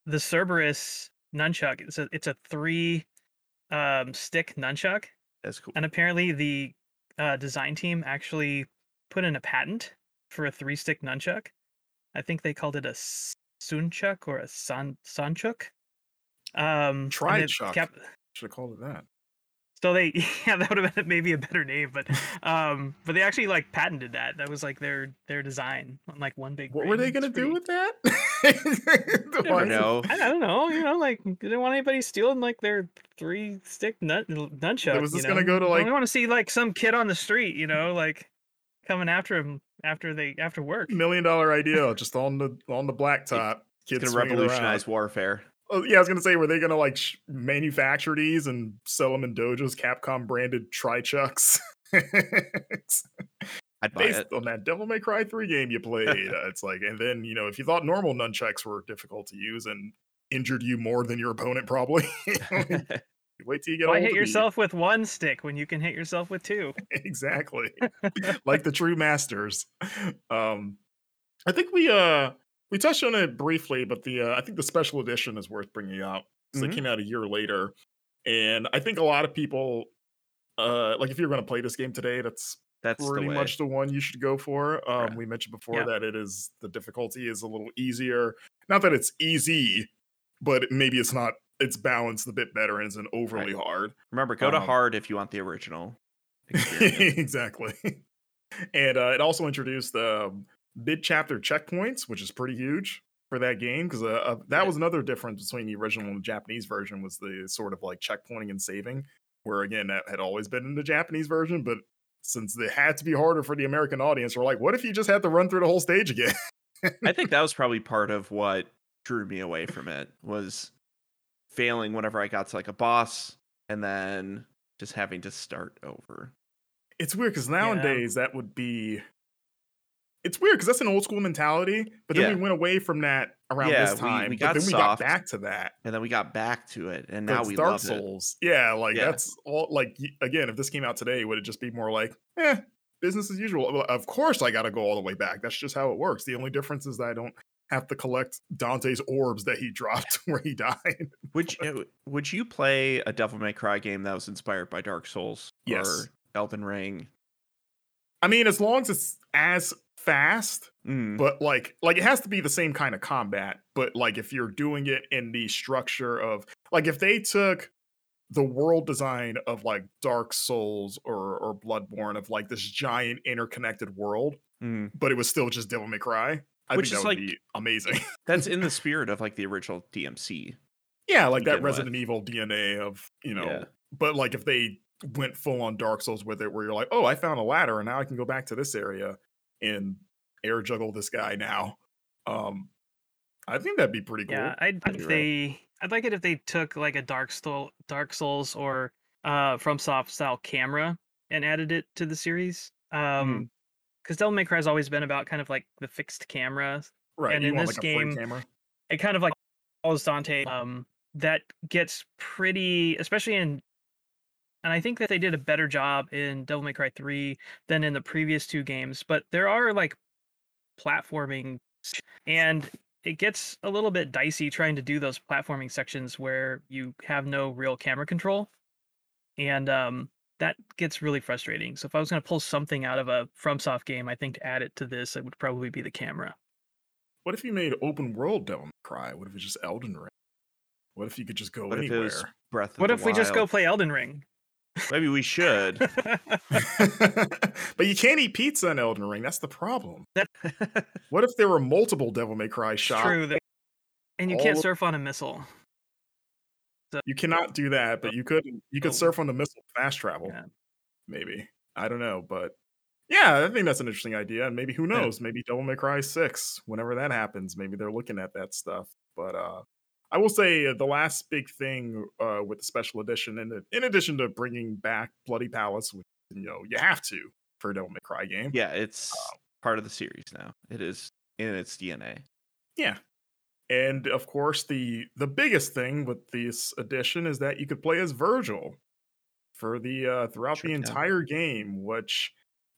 the Cerberus nunchuck it's a it's a three um stick nunchuck That's cool. and apparently the uh, design team actually put in a patent for a three stick nunchuck. I think they called it a sunchuck or a san sanchuk. Um, and Try chuck. kept- Should have called it that. So they yeah that would have been maybe a better name, but um, but they actually like patented that. That was like their their design on like one big. What were they gonna It's do with that? You never know. I don't know. You know, like they didn't want anybody stealing like their three stick nut nunchuck. was you this gonna go to, I like- only want to see like some kid on the street, you know, like coming after him after they after work. Million dollar idea, just on the on the blacktop. Kids It's gonna swinging around. revolutionize warfare. Oh, yeah, I was gonna say, were they gonna like sh- manufacture these and sell them in dojos, Capcom branded tri chucks? I'd buy Based it. on that Devil May Cry 3 game you played. uh, it's like, and then, you know, if you thought normal nunchucks were difficult to use and injured you more than your opponent, probably, wait till you get Why hit to be- yourself with one stick when you can hit yourself with two? exactly like the true masters um i think we uh we touched on it briefly but the uh, i think the special edition is worth bringing up because Mhm. it came out a year later and i think a lot of people uh like if you're going to play this game today that's That's pretty the much the one you should go for um Right. we mentioned before Yeah. that it is the difficulty is a little easier not that it's easy but maybe it's not it's balanced a bit better and isn't overly hard Remember, go to Um, hard if you want the original. exactly. And uh, it also introduced uh, mid chapter checkpoints, which is pretty huge for that game because uh, uh, that Yeah. was another difference between the original and the Japanese version was the sort of like checkpointing and saving, where again that had always been in the Japanese version, but since they had to be harder for the American audience, we're like, what if you just had to run through the whole stage again? I think that was probably part of what drew me away from it was failing whenever I got to like a boss and then just having to start over. It's weird because nowadays that would be. It's weird because that's an old school mentality, but then Yeah. we went away from that around Yeah, this time. we but got then we got back to that. And then we got back to it and now we Dark love it. Souls. Yeah, like Yeah. that's all. Like again, if this came out today, would it just be more like, eh, business as usual? Of course, I got to go all the way back. That's just how it works. The only difference is that I don't have to collect Dante's orbs that he dropped where he died. Would you, would you play a Devil May Cry game that was inspired by Dark Souls Yes. or Elden Ring? I mean, as long as it's as fast, Mm, but like, like it has to be the same kind of combat. But like, if you're doing it in the structure of, like, if they took the world design of like Dark Souls or or Bloodborne of like this giant interconnected world, mm. but it was still just Devil May Cry. I Which think is that would like- be amazing. That's in the spirit of like the original DMC. yeah, like that begin with. Resident Evil DNA of you know. Yeah. But like if they went full on Dark Souls with it, where you're like, oh, I found a ladder and now I can go back to this area and air juggle this guy now. Um, I think that'd be pretty cool. Yeah, I'd You're if right. I'd like it if they took like a Dark Soul Dark Souls or uh FromSoft style camera and added it to the series. Um because Devil May Cry has always been about kind of like the fixed camera. right. and you in want this like a game- camera. It kind of like follows Dante. Um that gets pretty especially in and I think that they did a better job in Devil May Cry 3 than in the previous two games, but there are like platforming and it gets a little bit dicey trying to do those platforming sections where you have no real camera control. And um that gets really frustrating. So if I was going to pull something out of a FromSoft game, I think to add it to this, it would probably be the camera. What if you made open world Devil May Cry? What if it's just Elden Ring? What if you could just go What if it anywhere? was Breath of What the if we just go play Elden Ring? Maybe we should. but you can't eat pizza in Elden Ring. That's the problem. What if there were multiple Devil May Cry shops? True. that- And you can't all- surf on a missile. You cannot do that, but you could you could Oh. surf on the missile fast travel. Yeah. Maybe. I don't know, but yeah, I think that's an interesting idea. And maybe who Yeah. knows? Maybe Devil May Cry 6, whenever that happens, maybe they're looking at that stuff. But uh I will say uh, the last big thing uh with the special edition, and in addition to bringing back Bloody Palace, which you know you have to for a Devil May Cry game. Yeah, it's part of the series now. It is in its DNA. Yeah. And of course, the the biggest thing with this edition is that you could play as Virgil for the uh, throughout Sure the can. entire game, which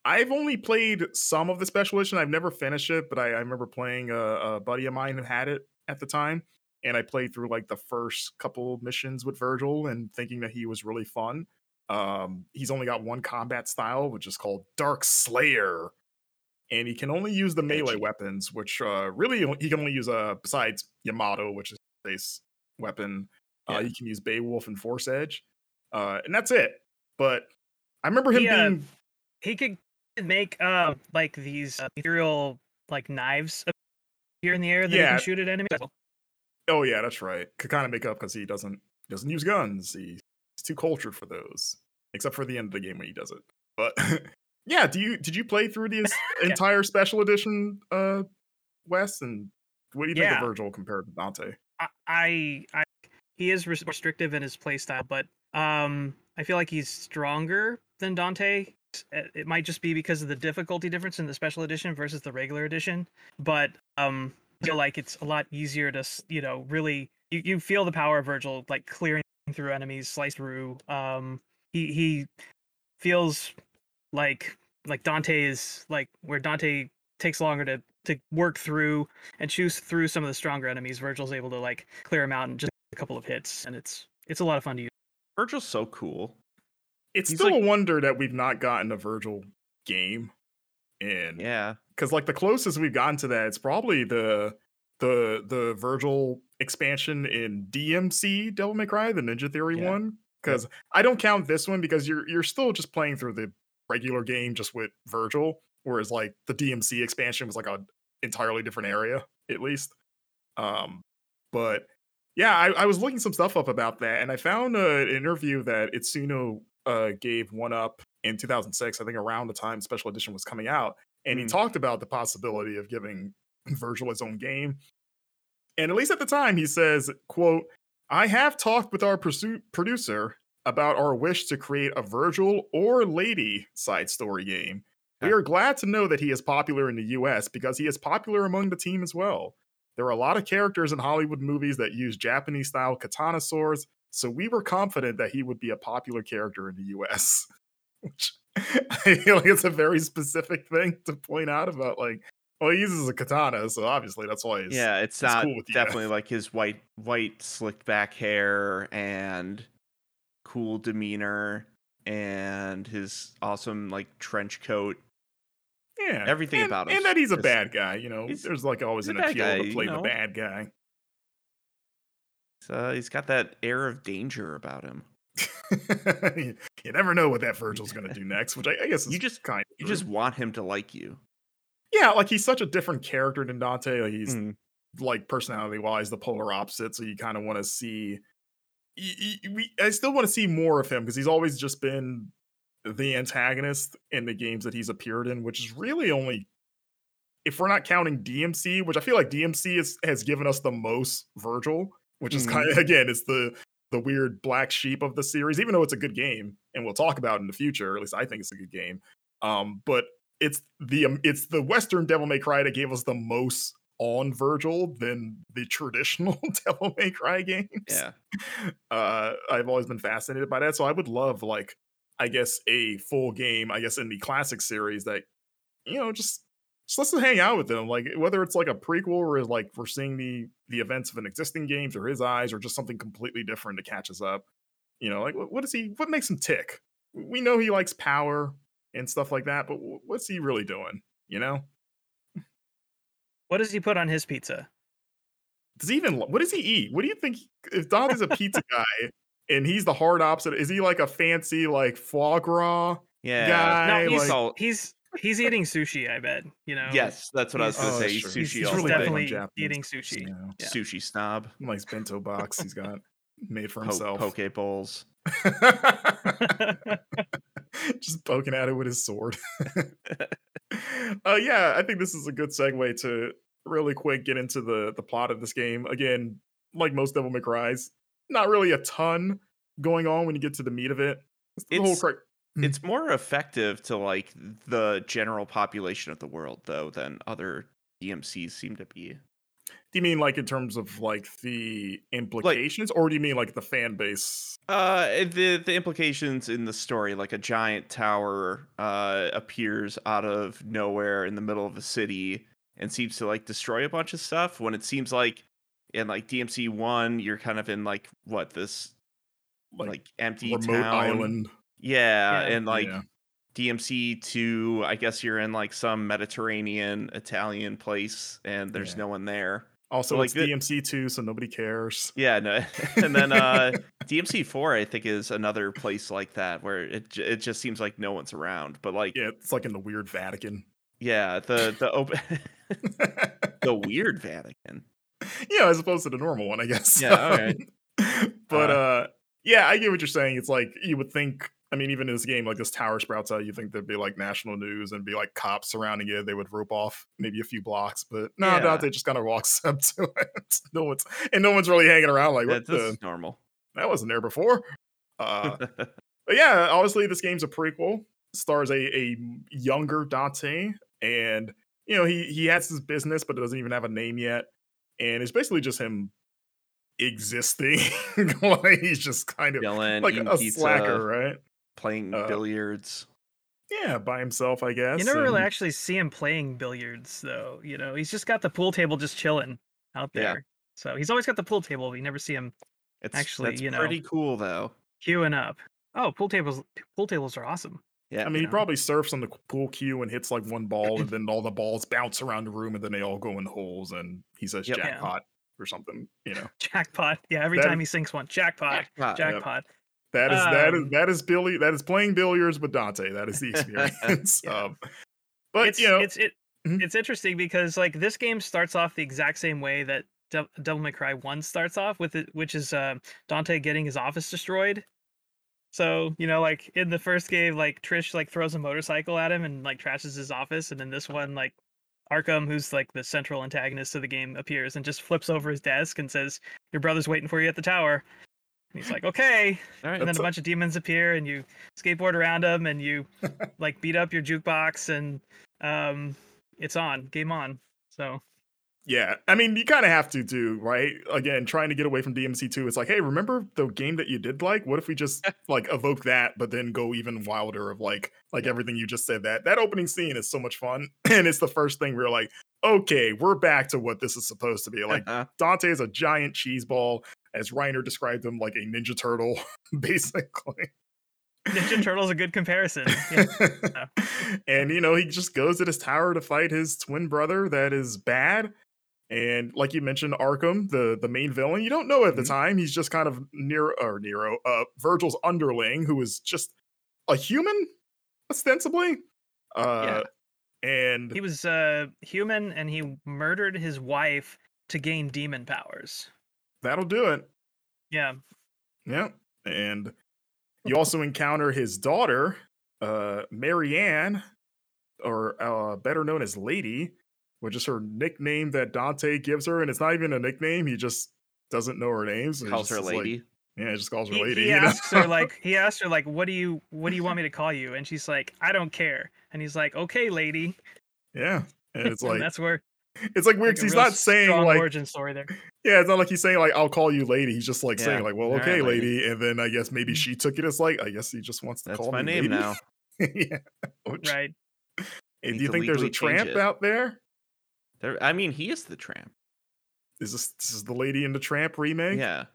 I've only played some of the special edition. I've never finished it, but I, I remember playing a, a buddy of mine who had it at the time, and I played through like the first couple missions with Virgil and thinking that he was really fun. Um, he's only got one combat style, which is called Dark Slayer, and he can only use the melee weapons, which uh, really he can only use uh, besides Yamato, which is base weapon. Uh, Yeah. he can use Beowulf and Force Edge, uh, and that's it. But I remember him He, uh, being he could make uh, like these uh, ethereal like knives appear in the air that he Yeah. can shoot at enemies. Oh yeah, that's right. Could kind of make up because he doesn't doesn't use guns. He's too cultured for those, except for the end of the game when he does it. But yeah, do you did you play through the entire special edition, uh, Wes? And what do you think of Virgil compared to Dante? I, I, I he is restrictive in his playstyle, but um, I feel like he's stronger than Dante. It might just be because of the difficulty difference in the special edition versus the regular edition, but um, feel like it's a lot easier to, you know, really you, you feel the power of Virgil like clearing through enemies, slice through. Um, he he feels like like Dante is like where Dante takes longer to to work through and choose through some of the stronger enemies. Virgil's able to like clear them out in just a couple of hits, and it's it's a lot of fun to use. Virgil's so cool. It's He's still like- a wonder that we've not gotten a Virgil game in Yeah. because like the closest we've gotten to that, it's probably the the the Virgil expansion in DMC Devil May Cry, the Ninja Theory Yeah. one. Because I don't count this one because you're you're still just playing through the regular game just with Virgil, whereas like the DMC expansion was like a entirely different area at least. Um, but yeah, I, I was looking some stuff up about that, and I found uh, an interview that Itsuno uh, gave one up in 2006, I think around the time Special Edition was coming out, and he Hmm. talked about the possibility of giving Virgil his own game. And at least at the time, he says, "quote I have talked with our pursuit producer about our wish to create a Virgil or Lady side story game. We are glad to know that he is popular in the US because he is popular among the team as well. There are a lot of characters in Hollywood movies that use Japanese style katana swords, so we were confident that he would be a popular character in the US. Which I feel like it's a very specific thing to point out about like, well, he uses a katana, so obviously that's why he's yeah, it's he's not cool with definitely like his white white slicked back hair and cool demeanor and his awesome like trench coat. yeah. everything and, about him And that he's a bad guy, you know. There's like always an appeal guy, to you play the bad guy. So he's got that air of danger about him. you never know what that Virgil's gonna do next, which I, I guess is You just- kind of You true. just want him to like you. yeah, like he's such a different character than Dante. Like he's Mm. like personality wise the polar opposite, so you kind of want to see. y- y- we, I still want to see more of him because he's always just been the antagonist in the games that he's appeared in, which is really only if we're not counting DMC, which I feel like DMC is, has given us the most Virgil, which is Mhm. kind of again, it's the the weird black sheep of the series, even though it's a good game and we'll talk about it in the future. At least I think it's a good game. Um, but it's the um, it's the Western Devil May Cry that gave us the most on Virgil than the traditional Devil May Cry games. Yeah. Uh, I've always been fascinated by that. So I would love like I guess a full game, I guess in the classic series that you know just just let's just hang out with them. Like whether it's like a prequel or like we're seeing the the events of an existing game through his eyes, or just something completely different to catch us up. You know, like what, what is he? What makes him tick? We know he likes power and stuff like that, but what's he really doing? You know, What does he put on his pizza? does he even? What does he eat? What do you think? If Dante's a pizza guy and he's the hard opposite, is he like a fancy like foie gras? Yeah. Guy, No, he's He's all- he's he's eating sushi. I bet you know. Yes, that's what I was gonna Oh, say. that's He's sushi he's, he's all really day. definitely Japanese eating sushi. you know. Yeah. Sushi snob. Nice bento box he's got made for Po- himself. poke bowls. just poking at it with his sword. uh, yeah, I think this is a good segue to really quick get into the the plot of this game. Again, like most Devil May Cry's, not really a ton going on when you get to the meat of it. It's the whole It's- Hmm. it's more effective to like the general population of the world though than other DMCs seem to be. Do you mean like in terms of like the implications, or do you mean like the fan base? Uh, the the implications in the story, like a giant tower uh appears out of nowhere in the middle of a city and seems to like destroy a bunch of stuff. When it seems like in like DMC one, you're kind of in like what this Like, like, empty remote town. island. Yeah, Yeah. and like Yeah. DMC two, I guess you're in like some Mediterranean Italian place, and there's Yeah. no one there. Also, like it's the- DMC two, so nobody cares. Yeah, no. and then uh DMC four, I think, is another place like that where it it just seems like no one's around. But like, yeah, Yeah, it's like in the weird Vatican. Yeah, the the open the weird Vatican. yeah, as opposed to the normal one, I guess. Yeah, all right. but Uh, uh, yeah, I get what you're saying. It's like you would think. I mean, even in this game, like this tower sprouts out, you think there'd be like national news and be like cops surrounding it. They would rope off maybe a few blocks, but no, Yeah. Dante just kind of walks up to it. no one's and no one's really hanging around like what the normal. that wasn't there before. Uh, but yeah, obviously this game's a prequel. Stars a, a younger Dante, and you know he he has his business, but it doesn't even have a name yet, and it's basically just him existing. like he's just kind of Dylan like a pizza, slacker, right? Playing Uh, billiards. Yeah, by himself, I guess. You never really actually see him playing billiards, though. You know, he's just got the pool table just chilling out there. Yeah. there. So he's always got the pool table. But you never see him It's actually, that's you know. pretty cool though. queuing up. Oh, pool tables! Pool tables are awesome. Yeah, I mean, he know. probably surfs on the pool cue and hits like one ball, and then all the balls bounce around the room, and then they all go in the holes, and he says Yep. Yeah. jackpot or something. You know, Jackpot! Yeah, every That time is- he sinks one, jackpot, Jackpot. jackpot. That is that is Um, that is Billy. That is playing billiards with Dante. That is the experience. Yeah. um, but it's you know, it's it Mhm. it's interesting because like this game starts off the exact same way that De- Devil May Cry One starts off with it, which is uh, Dante getting his office destroyed. So you know, like in the first game, like Trish like throws a motorcycle at him and like trashes his office, and then this one, like Arkham, who's like the central antagonist of the game, appears and just flips over his desk and says, "Your brother's waiting for you at the tower." And he's like, "Okay." All right. and then a a- bunch of demons appear and you skateboard around them and you like beat up your jukebox and um it's on game on so yeah. I mean, you kind of have to do right. Again, trying to get away from DMC two. It's like, hey, remember the game that you did like? What if we just like evoke that, but then go even wilder of like like everything you just said. That that opening scene is so much fun, and it's the first thing we're like, okay, we're back to what this is supposed to be. Like Uh, Dante is a giant cheese ball, as Reiner described him, like a ninja turtle, basically. ninja turtle's a good comparison yeah. and you know, he just goes to this tower to fight his twin brother that is bad. And like you mentioned, Arkham, the the main villain, you don't know at the Mhm. time. He's just kind of Nero or Nero, uh, Virgil's underling, who is just a human, ostensibly. Uh, and he was uh human and he murdered his wife to gain demon powers that'll do it. yeah Yeah. And you also encounter his daughter, uh, Marianne, or uh, better known as Lady, which is her nickname that Dante gives her. And it's not even a nickname. He just doesn't know her name. So he calls her is like- lady. yeah, he just calls her he, Lady. he you know? asks her like he asks her like what do you what do you want me to call you and she's like i don't care and he's like okay lady yeah. And it's and like, that's where it's like weird. like, 'cause a he's not saying like, origin story there yeah, it's not like he's saying like, I'll call you Lady. He's just like saying like, well, All right, okay, lady. lady. And then I guess maybe she took it as like, I guess he just wants to That's call my me name lady. now. yeah. Which- right Hey, Need do you think there's a tramp it. out there? There, I mean, he is the tramp. Is this this is the Lady in the Tramp remake? Yeah.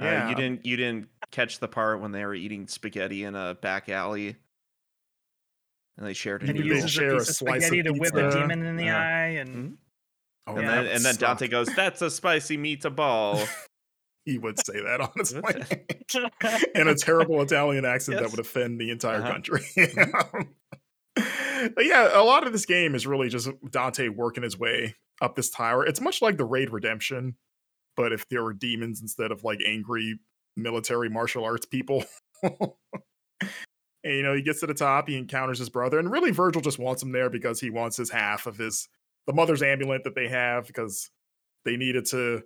Uh, Yeah. you didn't you didn't catch the part when they were eating spaghetti in a back alley, and they shared a and he Maybe they share a a piece of slice of spaghetti to whip a demon in the Yeah. eye and Mhm. Oh, and then and then Dante goes, "That's a spicy meatball." He would say that honestly. Mm-hmm. in a terrible Italian accent that would offend the entire Uh-huh. country. but yeah, a lot of this game is really just Dante working his way up this tower. It's much like the Raid Redemption, but if there were demons instead of like angry military martial arts people. and you know, he gets to the top, he encounters his brother, and really Virgil just wants him there because he wants his half of his the mother's amulet that they have because they needed to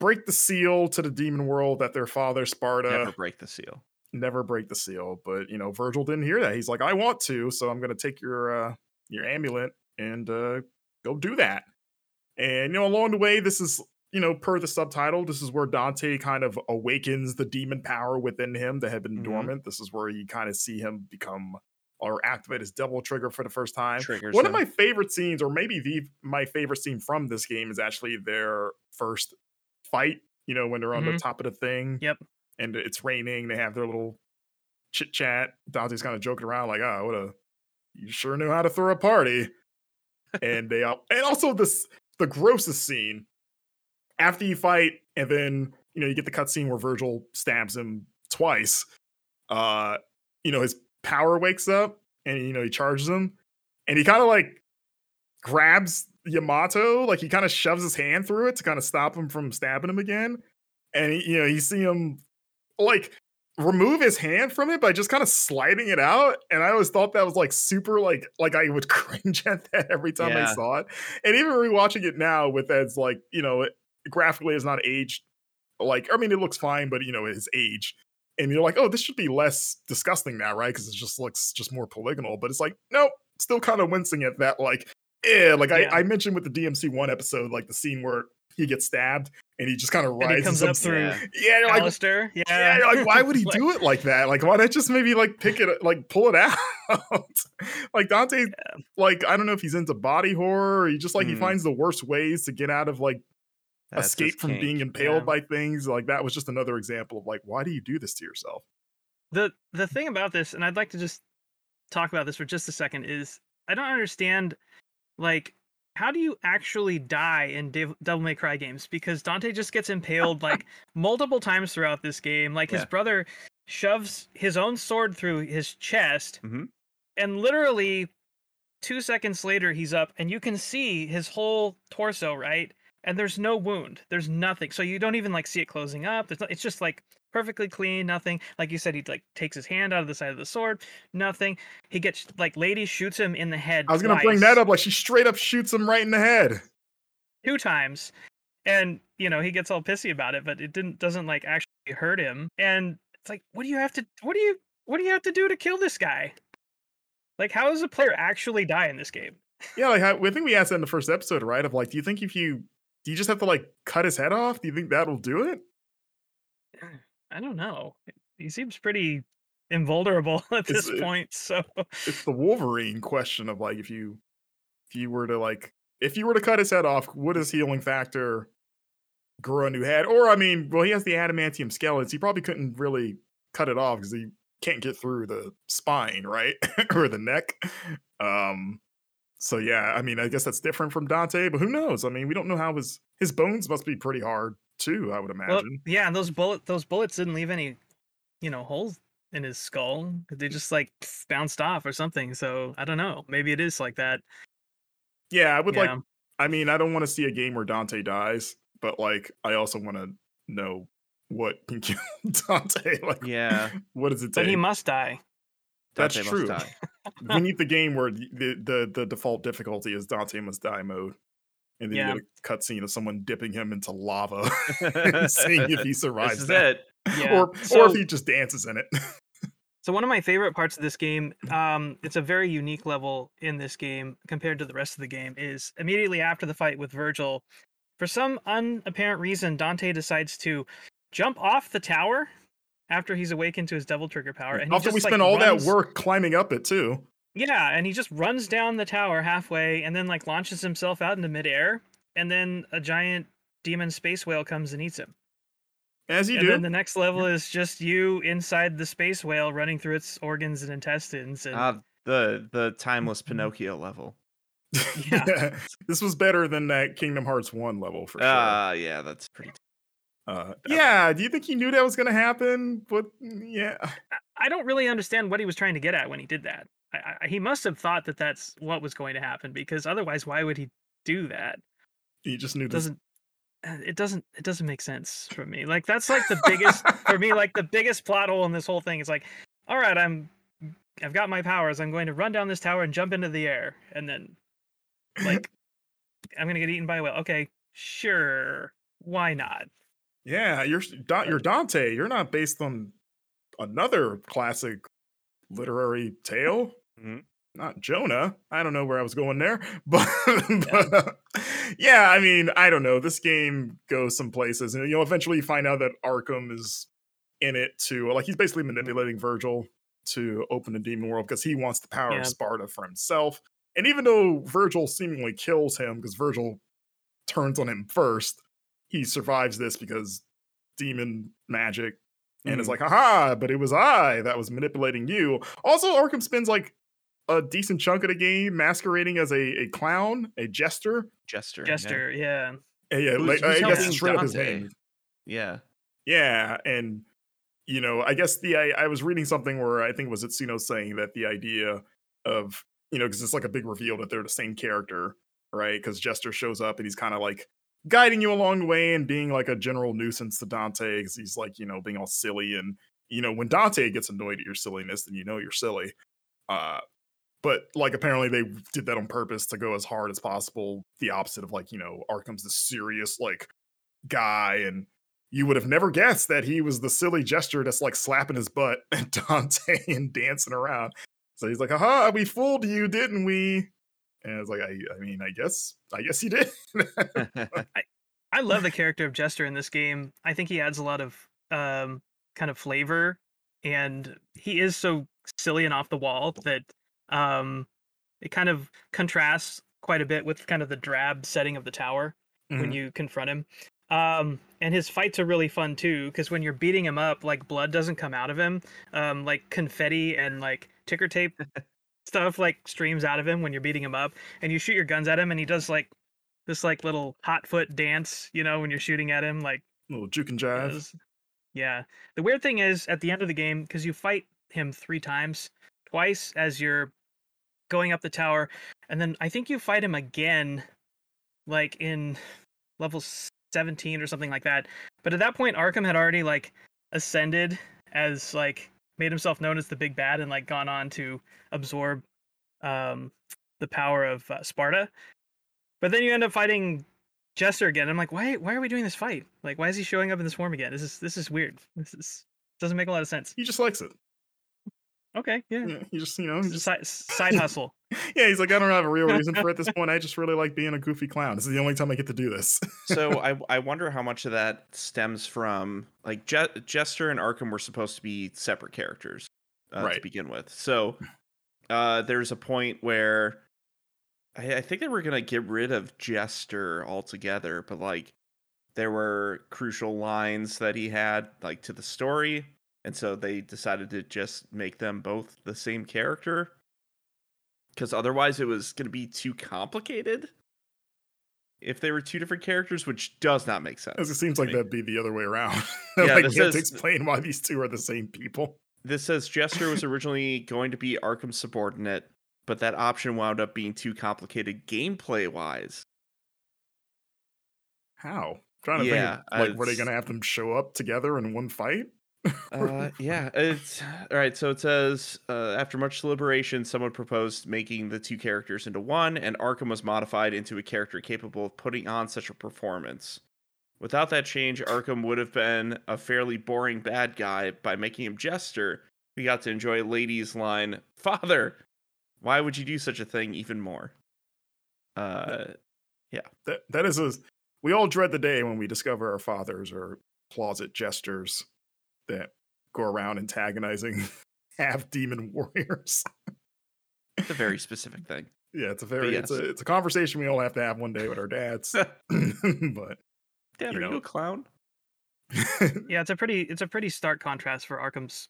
break the seal to the demon world that their father Sparda Never break the seal. never break the seal. But you know, Virgil didn't hear that. He's like, I want to, so I'm gonna take your uh your amulet and uh go do that. And you know, along the way, this is you know, per the subtitle, this is where Dante kind of awakens the demon power within him that had been Mhm. dormant. This is where you kind of see him become or activate his devil trigger for the first time. Triggers One of my favorite scenes, or maybe the my favorite scene from this game, is actually their first fight. You know, when they're on the top of the thing. Yep. And it's raining. They have their little chit chat. Dante's kind of joking around, like, "Oh, what a you sure know how to throw a party." and they all, and also this the grossest scene after you fight, and then you know you get the cutscene where Virgil stabs him twice. Uh, you know his power wakes up, and you know he charges him, and he kind of like grabs Yamato, like he kind of shoves his hand through it to kind of stop him from stabbing him again, and he, you know you see him like remove his hand from it by just kind of sliding it out and i always thought that was like super like like i would cringe at that every time i saw it and even rewatching it now with as like you know it, graphically is not aged like i mean it looks fine but you know his age and you're like oh this should be less disgusting now right because it just looks just more polygonal but it's like nope still kind of wincing at that like yeah like Yeah. I, I mentioned with the dmc one episode like the scene where he gets stabbed and he just kind of And he rises comes up up through Yeah. yeah you're like Alastor. Yeah. yeah, you're like, why would he Like, do it like that? Like, why not just maybe like pick it, like pull it out? like Dante, like I don't know if he's into body horror or he just like he Mm. finds the worst ways to get out of like That's escape from kink. being impaled Yeah. by things. Like that was just another example of like, why do you do this to yourself? the the thing about this and i'd like to just talk about this for just a second is i don't understand like how do you actually die in Dev- devil may cry games because dante just gets impaled like multiple times throughout this game like his Yeah. brother shoves his own sword through his chest Mhm. and literally two seconds later he's up and you can see his whole torso right and there's no wound there's nothing so you don't even like see it closing up there's no, it's just like perfectly clean nothing like you said he like takes his hand out of the side of the sword nothing he gets like lady shoots him in the head I was gonna bring that up. Like she straight up shoots him right in the head. two times and you know he gets all pissy about it but it didn't doesn't like actually hurt him and it's like what do you have to what do you what do you have to do to kill this guy like how does a player actually die in this game Yeah, like I, I think we asked that in the first episode, right? Of like, do you think if you do you just have to like cut his head off? Do you think that'll do it? I don't know. He seems pretty invulnerable at this it- point. So it's the Wolverine question of like if you if you were to like if you were to cut his head off, would his healing factor grow a new head? Or I mean, well, he has the adamantium skeletons. He probably couldn't really cut it off because he can't get through the spine, right? or the neck. Um so yeah, I mean, I guess that's different from Dante, but who knows? I mean, we don't know how his his bones must be pretty hard too, I would well, imagine. yeah, and those bullet those bullets didn't leave any, you know, holes in his skull. They just like bounced off or something. So I don't know. Maybe it is like that. yeah, I would like I mean, I don't want to see a game where Dante dies, but like I also want to know what can kill Dante. Like, Yeah, what does it But take? he must die. That's Dante true. We need the game where the, the the default difficulty is Dante must die mode, and then Yeah. you get a cutscene of someone dipping him into lava and seeing if he survives This is that. it. Yeah. or or if he just dances in it. so one of my favorite parts of this game, um, it's a very unique level in this game compared to the rest of the game, is immediately after the fight with Virgil. For some unapparent reason, Dante decides to jump off the tower after he's awakened to his devil trigger power. And After just, we like, spend all runs- that work climbing up it too. Yeah, and he just runs down the tower halfway and then like launches himself out into midair, and then a giant demon space whale comes and eats him. As you do. and do. then the next level is just you inside the space whale running through its organs and intestines and Ah, the the timeless Pinocchio level. Yeah. this was better than that Kingdom Hearts 1 level for sure. Ah, yeah, that's pretty. Uh, yeah, do you think he knew that was going to happen? But yeah, I don't really understand what he was trying to get at when he did that. I, I, he must have thought that that's what was going to happen because otherwise, why would he do that? he just knew It doesn't. uh, It doesn't. It doesn't make sense for me. Like that's like the biggest for me. Like the biggest plot hole in this whole thing is like, all right, I'm, I've got my powers. I'm going to run down this tower and jump into the air, and then, like, I'm gonna get eaten by a whale. Okay, sure, why not? Yeah, you're you're Dante. You're not based on another classic literary tale. Mhm. Not Jonah. I don't know where I was going there, but, but yeah, I mean, I don't know. This game goes some places, and you know, eventually you find out that Arkham is in it to like he's basically manipulating Virgil to open the demon world because he wants the power Yeah. of Sparda for himself. And even though Virgil seemingly kills him because Virgil turns on him first, he survives this because demon magic and is Mhm. like, haha, but it was I that was manipulating you. Also, Arkham spends like a decent chunk of the game masquerading as a, a clown, a jester. Jester. Jester, yeah. Uh, yeah, Who's- like, who's I guess straight up his name. Yeah. Yeah, and you know, I guess the I, I was reading something where I think it was Itsuno saying that the idea of you know because it's like a big reveal that they're the same character, right? Because Jester shows up and he's kind of like guiding you along the way and being like a general nuisance to Dante because he's like you know being all silly and you know when Dante gets annoyed at your silliness, then you know you're silly. Uh, but like apparently they did that on purpose to go as hard as possible, the opposite of like you know Arkham's the serious like guy and you would have never guessed that he was the silly Jester that's like slapping his butt at Dante and dancing around. So he's like, "Aha, we fooled you, didn't we?" And it's like, I, I mean, I guess, I guess he did. I I love the character of Jester in this game. I think he adds a lot of um, kind of flavor, and he is so silly and off the wall that um, it kind of contrasts quite a bit with kind of the drab setting of the tower when Mhm. you confront him. Um, and his fights are really fun too, because when you're beating him up, like blood doesn't come out of him, um, like confetti and like ticker tape stuff like streams out of him when you're beating him up, and you shoot your guns at him, and he does like this like little hot foot dance, you know, when you're shooting at him, like little juke and jive. Yeah. The weird thing is at the end of the game, because you fight him three times, twice as you're going up the tower, and then I think you fight him again, like in level 17 or something like that. But at that point, Arkham had already like ascended as like made himself known as the big bad and like gone on to absorb um the power of uh, Sparda. But then you end up fighting Jester again. I'm like, why? Why are we doing this fight? Like, why is he showing up in this form again? This is this is weird. This is doesn't make a lot of sense. He just likes it. Okay, yeah, Yeah, he just, you know, he it's a just, side, side hustle. yeah. He's like, I don't have a real reason for it at this point. I just really like being a goofy clown. This is the only time I get to do this. so I I wonder how much of that stems from like Je- Jester and Arkham were supposed to be separate characters uh, to begin with. So uh, there's a point where I, I think they were gonna get rid of Jester altogether, but like there were crucial lines that he had like to the story, and so they decided to just make them both the same character because otherwise it was gonna be too complicated if they were two different characters, which does not make sense. As it seems like me. that'd be the other way around. Yeah, like this you have to is- explain why these two are the same people. This says Jester was originally going to be Arkham's subordinate, but that option wound up being too complicated gameplay wise. How? trying to Yeah, think, of, like, were they gonna have them show up together in one fight? Uh, yeah, it's all right. So it says uh, after much deliberation, someone proposed making the two characters into one, and Arkham was modified into a character capable of putting on such a performance. Without that change, Arkham would have been a fairly boring bad guy. By making him Jester, we got to enjoy Lady's line, "Father, why would you do such a thing?" Even more. Uh, yeah, that that is a we all dread the day when we discover our fathers are closet jesters that go around antagonizing half demon warriors. it's a very specific thing. Yeah, it's a very it's a it's a conversation we all have to have one day with our dads. but Dad, You are know. you a clown? yeah, it's a pretty it's a pretty stark contrast for Arkham's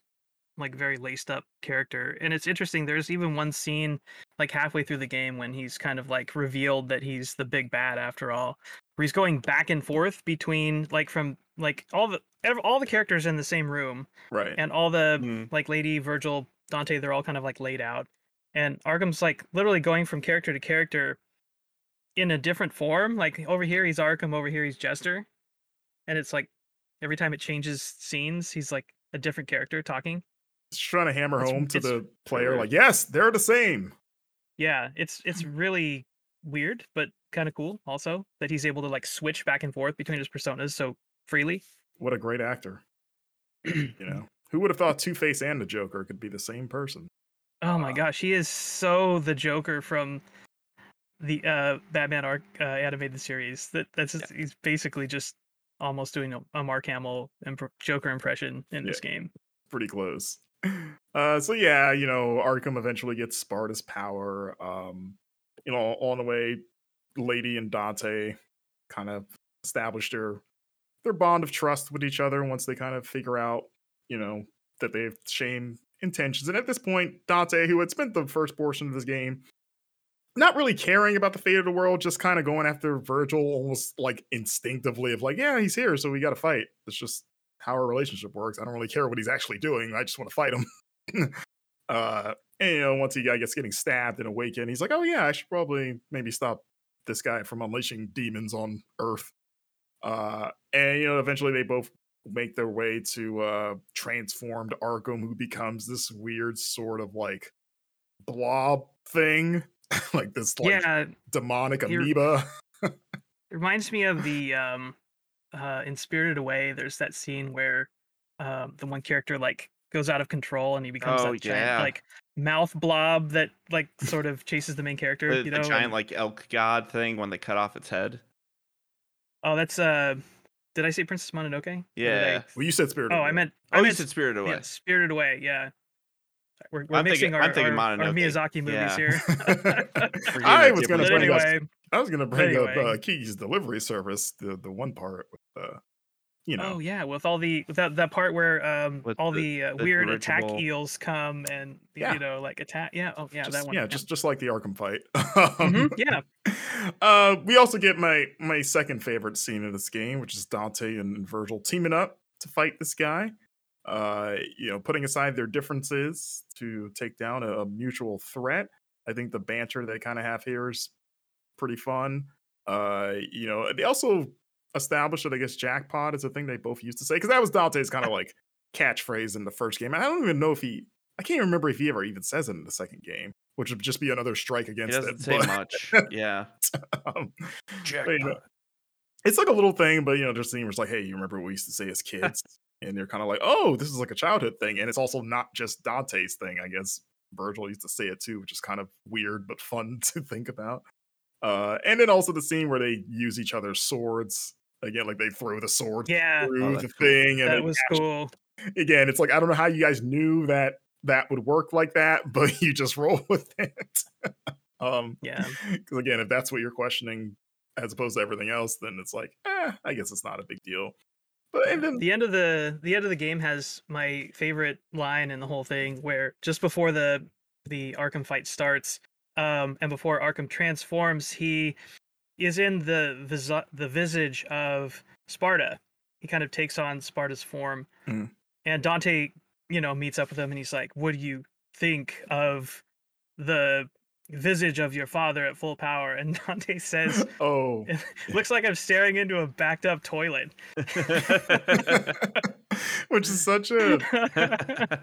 like very laced up character. And it's interesting, there's even one scene like halfway through the game when he's kind of like revealed that he's the big bad after all. Where he's going back and forth between like from like all the all the characters in the same room right. and all the Mm. like Lady, Virgil, Dante, they're all kind of like laid out. And Arkham's like literally going from character to character in a different form. Like over here he's Arkham, over here he's Jester. And it's like every time it changes scenes, he's like a different character talking. Just trying to hammer It's- home to the player, weird. like, yes, they're the same. Yeah, it's it's really weird, but kind of cool also that he's able to like switch back and forth between his personas so freely. What a great actor. you know. Who would have thought Two Face and the Joker could be the same person? Oh my gosh, he is so the Joker from the uh, Batman arc uh, animated series. That that's just, he's basically just almost doing a, a Mark Hamill imp- Joker impression in this game. Pretty close. Uh, so yeah, you know, Arkham eventually gets Sparda's power. Um, you know, on the way, Lady and Dante kind of established their their bond of trust with each other once they kind of figure out, you know, that they have shame intentions. And at this point, Dante, who had spent the first portion of this game not really caring about the fate of the world, just kind of going after Virgil almost like instinctively of like, yeah, he's here, so we got to fight. It's just how our relationship works. I don't really care what he's actually doing. I just want to fight him. uh, and you know, once he I guess getting stabbed and awakened, he's like, oh yeah, I should probably maybe stop this guy from unleashing demons on Earth. Uh, and you know, eventually they both make their way to uh transformed Arkham, who becomes this weird sort of like blob thing like this like yeah, demonic amoeba. it reminds me of the um, uh, in Spirited Away. There's that scene where um, the one character like goes out of control and he becomes Oh, that giant yeah. like mouth blob that like sort of chases the main character. The, you the know, giant and- like elk god thing when they cut off its head. oh, that's uh, did I say Princess Mononoke? Or did I- Yeah. well, you said spirit. Oh, Away. I meant Oh, I you meant said Spirit Away. yeah, Spirited Away. Yeah. We're, we're I'm mixing thinking- our, I'm thinking our, our Miyazaki movies Yeah. here. I was gonna difference bring between- up- I was gonna bring up Anyway. uh, Kiki's delivery service, the the one part with uh, you know, Oh yeah, with all the with that, that part where um With all the- the, uh, the weird attack eels come and Yeah. you know like attack. Yeah. Oh yeah, just, that one. yeah, just just like the Arkham fight. Mhm, Um, yeah. Uh, we also get my my second favorite scene of this game, which is Dante and Virgil teaming up to fight this guy. Uh, you know, putting aside their differences to take down a, a mutual threat. I think the banter they kind of have here is pretty fun. Uh, you know, they also established that I guess jackpot is a thing they both used to say because that was Dante's kind of like catchphrase in the first game. And I don't even know if he, I can't remember if he ever even says it in the second game, which would just be another strike against doesn't it. say but- much. Yeah. um, but, you know, it's like a little thing, but you know, just it's like, hey, you remember what we used to say as kids? and they're kind of like, oh, this is like a childhood thing, and it's also not just Dante's thing. I guess Virgil used to say it too, which is kind of weird but fun to think about. Uh, and then also the scene where they use each other's swords again, like they throw the sword Yeah, through Oh, the cool. thing, and that it was actually- cool. again, it's like I don't know how you guys knew that that would work like that, but you just roll with it. um, Yeah. because again, if that's what you're questioning as opposed to everything else, then it's like, eh, I guess it's not a big deal. But and then The end of the the end of the game has my favorite line in the whole thing, where just before the the Arkham fight starts, um, and before Arkham transforms, he is in the visi- the visage of Sparda. He kind of takes on Sparda's form, Mm. and Dante, you know, meets up with him, and he's like, "What do you think of the visage of your father at full power?" And Dante says, oh, "Looks like I'm staring into a backed up toilet." which is such a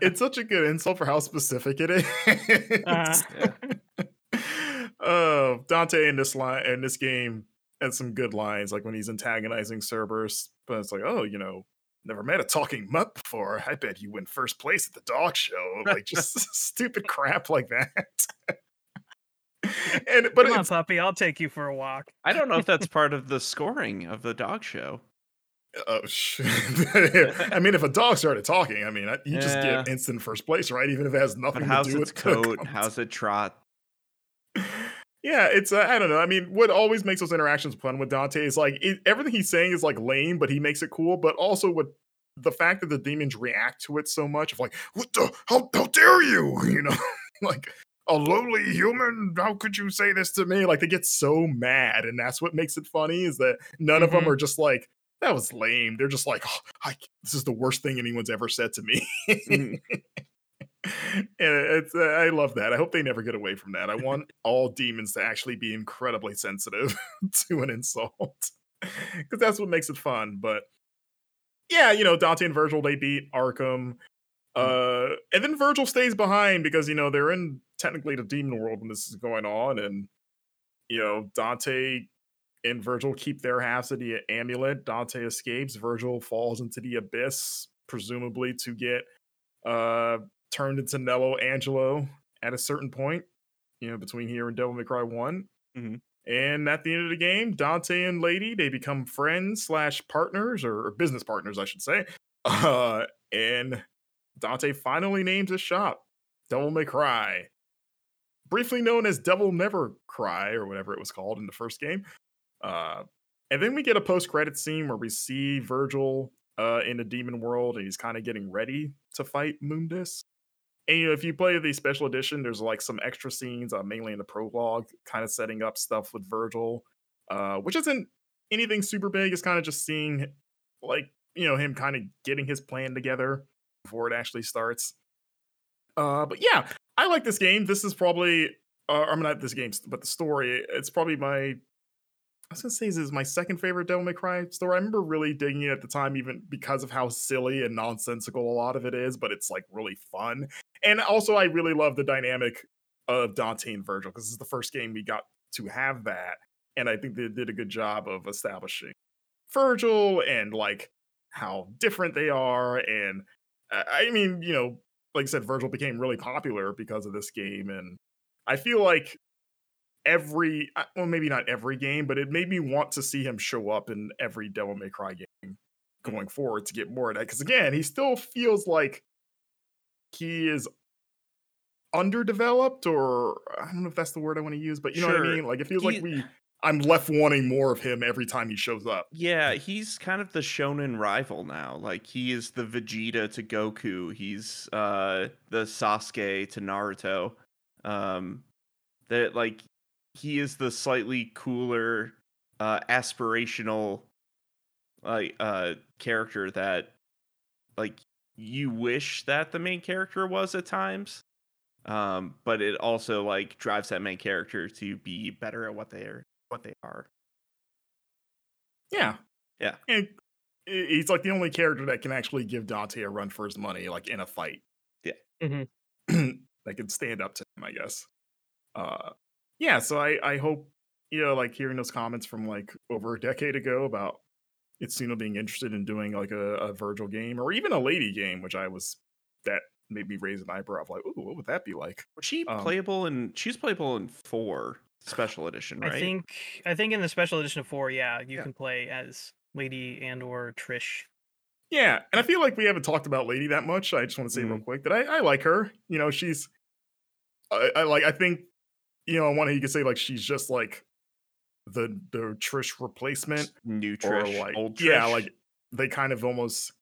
it's such a good insult for how specific it is. Uh-huh. Uh, Dante in this line in this game has some good lines, like when he's antagonizing Cerberus. But it's like, oh, you know, never met a talking mutt before. I bet you win first place at the dog show. Like just stupid crap like that. and but Come on, it's, puppy, I'll take you for a walk. I don't know if that's part of the scoring of the dog show. oh shit. I mean, if a dog started talking, I mean, I- you just get instant first place, right? Even if it has nothing But to do with the coat? How's it trot? Yeah, it's uh, I don't know. I mean, what always makes those interactions fun with Dante is like it, everything he's saying is like lame, but he makes it cool. But also with the fact that the demons react to it so much of like, what the how how dare you? You know, like a lowly human. How could you say this to me? Like they get so mad, and that's what makes it funny is that none of them are just like that was lame. They're just like, oh, I, this is the worst thing anyone's ever said to me. Mhm. and it's uh, I love that. I hope they never get away from that. I want all demons to actually be incredibly sensitive to an insult because that's what makes it fun. But yeah, you know, Dante and Virgil they beat Arkham, uh, and then Virgil stays behind because you know they're in technically the demon world when this is going on, and you know Dante and Virgil keep their halves of the amulet. Dante escapes. Virgil falls into the abyss, presumably to get uh, turned into Nello Angelo at a certain point, you know, between here and Devil May Cry one. Mhm. And at the end of the game, Dante and Lady they become friends slash partners or, or business partners, I should say. Uh, and Dante finally names his shop Devil May Cry, briefly known as Devil Never Cry or whatever it was called in the first game. Uh, and then we get a post credit scene where we see Virgil uh, in the demon world and he's kind of getting ready to fight Mundus. And you know, if you play the special edition, there's like some extra scenes, uh, mainly in the prologue, kind of setting up stuff with Virgil, uh, which isn't anything super big. It's kind of just seeing, like, you know, him kind of getting his plan together before it actually starts. Uh, but yeah, I like this game. This is probably, uh, I mean, not this game, but the story. It's probably my I was gonna say this is my second favorite Devil May Cry story. I remember really digging it at the time, even because of how silly and nonsensical a lot of it is, but it's like really fun. And also, I really love the dynamic of Dante and Virgil because this is the first game we got to have that, and I think they did a good job of establishing Virgil and like how different they are. And uh, I mean, you know, like I said, Virgil became really popular because of this game, and I feel like every uh, well maybe not every game but it made me want to see him show up in every devil may cry game going forward to get more of that because again he still feels like he is underdeveloped or i don't know if that's the word i want to use but you know what i mean like it feels He- like we i'm left wanting more of him every time he shows up Yeah, he's kind of the shonen rival now. Like he is the Vegeta to Goku. He's uh the Sasuke to Naruto. Um that like he is the slightly cooler uh aspirational like uh character that like you wish that the main character was at times. Um but it also like drives that main character to be better at what they are what they are. yeah Yeah. and he's like the only character that can actually give dante a run for his money like in a fight Mhm. that can stand up to him, I guess. Uh yeah, so I I hope you know like hearing those comments from like over a decade ago about Itsuno being interested in doing like a, a Virgil game or even a lady game, which I was that made me raise an eyebrow of like, ooh, what would that be like? Was she Um, playable in? She's playable in four special edition, right? I think I think in the special edition of four, yeah, you Yeah. can play as Lady and or Trish. Yeah, and I feel like we haven't talked about Lady that much. I just want to say real quick that I, I like her. You know, she's I, I like I think you know, on one hand you could say like she's just like the the Trish replacement. New Trish, like old Trish. yeah like they kind of almost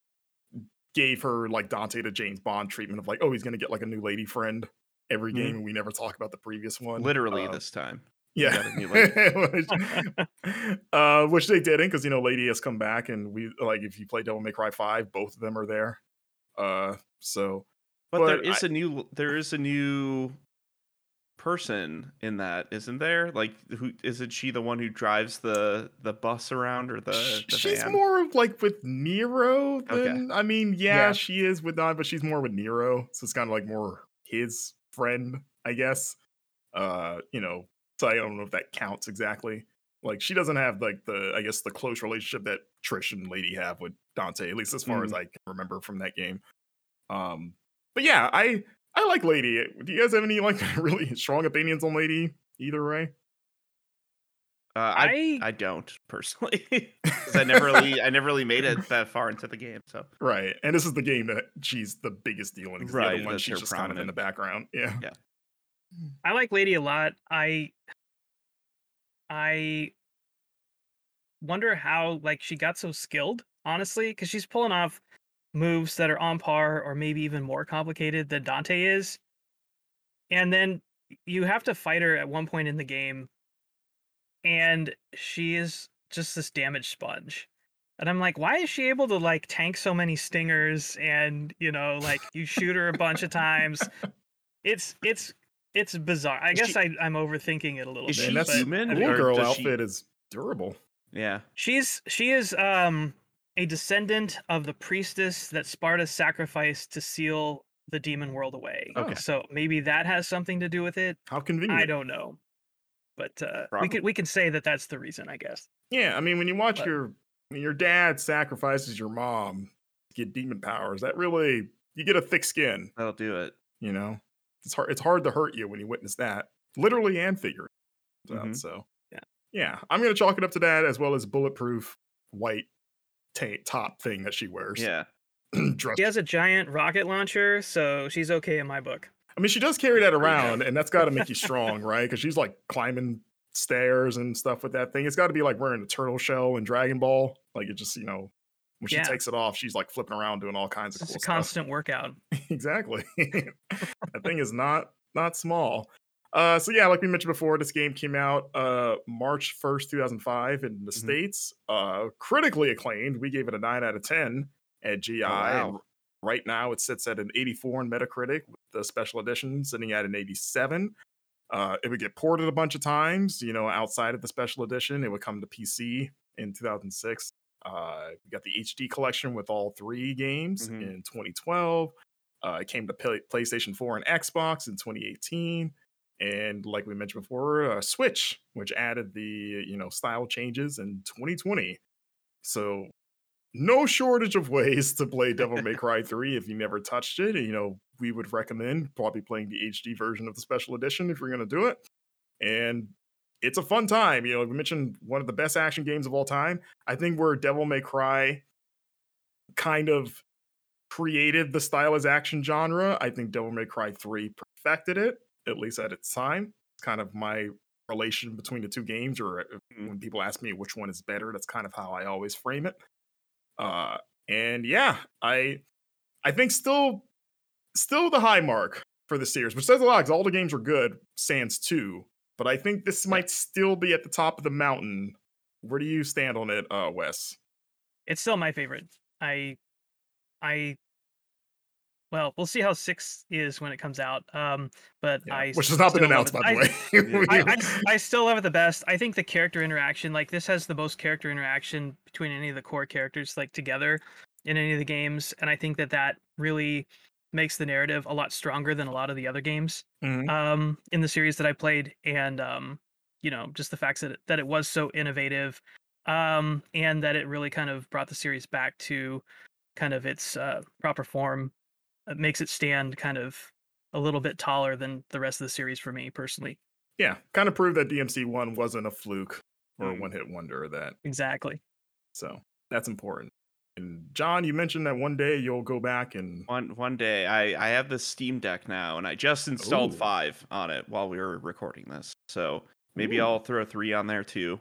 gave her like dante to james bond treatment of like oh he's gonna get like a new lady friend every Mhm. game and we never talk about the previous one literally Uh, this time. yeah got a new lady. which, uh, which they didn't because you know lady has come back and we like if you play devil may cry 5 both of them are there uh so But, there but is a new. There is a new person in that, isn't there? Like, who isn't she the one who drives the the bus around or the, the she's van? more of like with Nero Okay. I mean, yeah, Yeah. she is with Don, but she's more with Nero. So it's kind of like more his friend, I guess. Uh, you know, so I don't know if that counts exactly. Like she doesn't have like the I guess the close relationship that Trish and Lady have with Dante, at least as far as I can remember from that game. Um, but yeah, I I like Lady. Do you guys have any like really strong opinions on Lady either way? Uh, I I I don't personally because I never really I never really made it that far into the game. So Right. And this is the game that she's the biggest deal in. 'cause The Right, other one, she's her just kind of in the background. Yeah. Yeah. I like Lady a lot. I I wonder how like she got so skilled, honestly, because she's pulling off moves that are on par or maybe even more complicated than Dante is. And then you have to fight her at one point in the game, and she is just this damage sponge. And I'm like, why is she able to like tank so many stingers and you know, like you shoot her a bunch of times? It's it's it's bizarre. I Is guess she- I, I'm overthinking it a little Is bit. she And that's but human? I Cool mean, girl does she- outfit is durable. yeah, she's she is um a descendant of the priestess that Sparda sacrificed to seal the demon world away. Okay. So maybe that has something to do with it. How convenient. I don't know. But uh, we can we can say that that's the reason, I guess. Yeah. I mean, when you watch But- your when your dad sacrifices your mom to get demon powers, that really you get a thick skin. That'll do it. You know, it's hard. It's hard to hurt you when you witness that, literally and figuratively. Mhm. So Yeah. yeah, I'm gonna chalk it up to that as well as bulletproof white ta- top thing that she wears. Yeah. She has a giant rocket launcher, so she's okay in my book. I mean, she does carry that There you go. around, and that's got to make you strong, right? Because she's like climbing stairs and stuff with that thing. It's got to be like wearing a turtle shell in Dragon Ball. Like it just, you know, when she Yeah. takes it off, she's like flipping around doing all kinds of It's cool a stuff. constant workout. exactly. that thing is not not small. Uh, so yeah, like we mentioned before, this game came out uh, March first, two thousand five, in the Mhm. states. Uh, critically acclaimed. We gave it a nine out of ten at GI. Oh, wow. Right now, it sits at an eighty four in Metacritic, with the special edition sitting at an eighty seven. Uh, it would get ported a bunch of times, you know, outside of the special edition. It would come to PC in 2006. Uh, we got the HD collection with all three games Mhm. in 2012. Uh, it came to Play- PlayStation 4 and Xbox in 2018. And like we mentioned before, uh, Switch, which added the you know style changes in 2020. So no shortage of ways to play Devil May Cry 3 if you never touched it. You know, we would recommend probably playing the HD version of the special edition if you're going to do it. And it's a fun time. You know, we mentioned one of the best action games of all time. I think where Devil May Cry kind of created the stylized action genre, I think Devil May Cry 3 perfected it, at least at its time. It's kind of my relation between the two games, or if- Mhm. when people ask me which one is better, that's kind of how I always frame it. Uh, and yeah, I I think still still the high mark for the series, which says a lot because all the games are good, sans two. But I think this might still be at the top of the mountain. Where do you stand on it, uh, Wes? It's still my favorite. I, I, well, we'll see how six is when it comes out. Um, but Yeah, I which has not been still love announced, it. by the I- way. I, I, I still love it the best. I think the character interaction, like this, has the most character interaction between any of the core characters, like together in any of the games, and I think that that really makes the narrative a lot stronger than a lot of the other games Mhm. um, in the series that I played, and um, you know, just the fact that it, that it was so innovative, um, and that it really kind of brought the series back to kind of its uh, proper form, it makes it stand kind of a little bit taller than the rest of the series for me personally. yeah, kind of proved that DMC one wasn't a fluke or a Mm. one hit wonder. Or that Exactly. so that's important. And John, you mentioned that one day you'll go back and One one day, I I have the Steam Deck now, and I just installed Ooh. five on it while we were recording this. So maybe Ooh. I'll throw three on there too,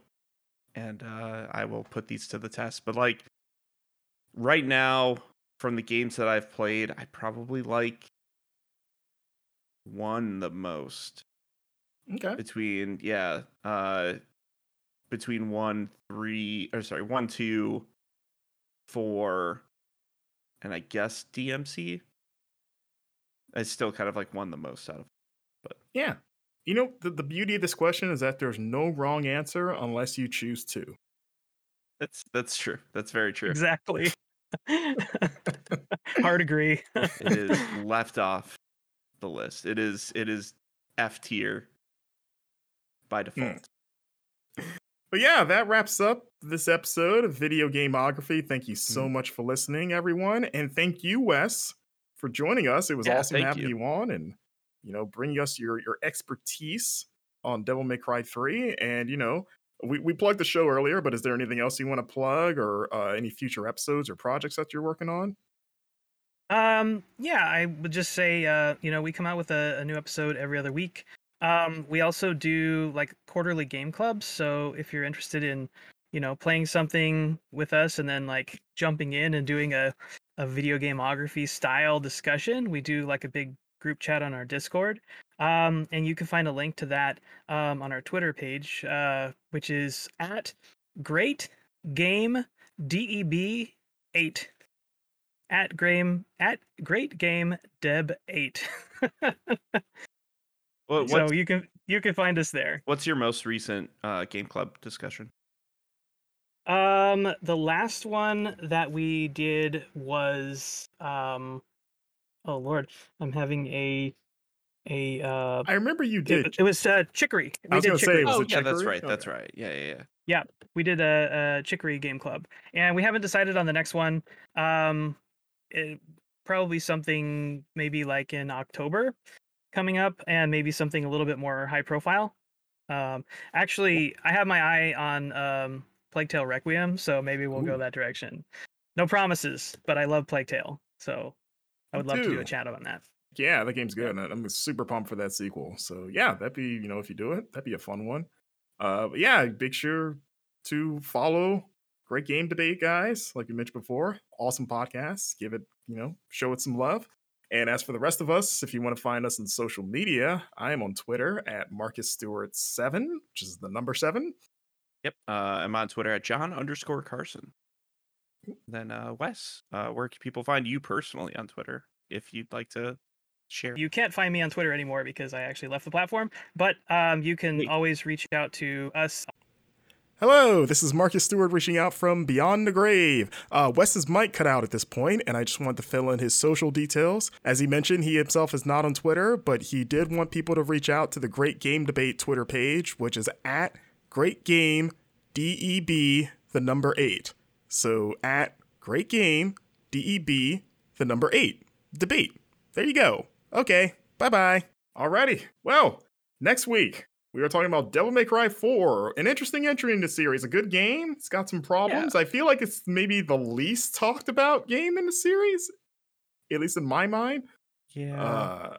and uh, I will put these to the test. But like right now, from the games that I've played, I probably like one the most okay, between yeah uh between one three or sorry one two four and i guess dmc i still kind of like one the most out of but yeah. You know, the, the beauty of this question is that there's no wrong answer unless you choose to. that's that's true that's very true Exactly. Hard agree. it is left off the list it is it is f tier by default But yeah, that wraps up this episode of Video Gameography. Thank you Mm. so much for listening, everyone. And thank you, Wes, for joining us. It was Yeah, awesome thank having you. you. on and, you know, bringing us your, your expertise on Devil May Cry 3. And, you know, we, we plugged the show earlier, but is there anything else you want to plug or uh, any future episodes or projects that you're working on? Um, yeah, I would just say, uh, you know, we come out with a, a new episode every other week. Um, we also do like quarterly game clubs. So if you're interested in, you know, playing something with us and then like jumping in and doing a, a video gameography style discussion, we do like a big group chat on our Discord. Um, and you can find a link to that um, on our Twitter page, uh, which is at Great Game DEB eight at Graham at Great Game Deb eight. what, so you can you can find us there. what's your most recent uh game club discussion Um, the last one that we did was um, oh lord, I'm having a a uh. I remember you did. it was uh, chicory. I We was did gonna say, chicory. was oh it yeah that's Chicory? right that's Okay. right yeah yeah yeah Yeah, we did a, a chicory game club, and we haven't decided on the next one. Um, it, probably something maybe like in October coming up, and maybe something a little bit more high profile. Um, actually, I have my eye on um, Plague Tale Requiem, so maybe we'll go that direction. No promises, but I love Plague Tale, so I would love to do a chat on that. Yeah, that game's good. and I'm super pumped for that sequel. So yeah, that'd be you know if you do it, that'd be a fun one. Uh, but yeah, make sure to follow Great Game Debate, guys. Like we mentioned before, awesome podcast. Give it you know show it some love. And as for the rest of us, if you want to find us on social media, I am on Twitter at Marcus Stewart seven, which is the number seven. Yep. Uh, I'm on Twitter at John underscore Carson. Then uh, Wes, uh, where can people find you personally on Twitter if you'd like to share? You can't find me on Twitter anymore because I actually left the platform, but um, you can Wait. always reach out to us Hello, this is Marcus Stewart reaching out from Beyond the Grave. Uh, Wes's mic cut out at this point, and I just wanted to fill in his social details. As he mentioned, he himself is not on Twitter, but he did want people to reach out to the Great Game Debate Twitter page, which is at Great Game DEB, the number eight. So at Great Game DEB, the number eight. Debate. There you go. Okay, bye bye. Alrighty. Well, next week we are talking about Devil May Cry 4, an interesting entry in the series. A good game. It's got some problems. I feel like it's maybe the least talked about game in the series, at least in my mind. Yeah. Uh,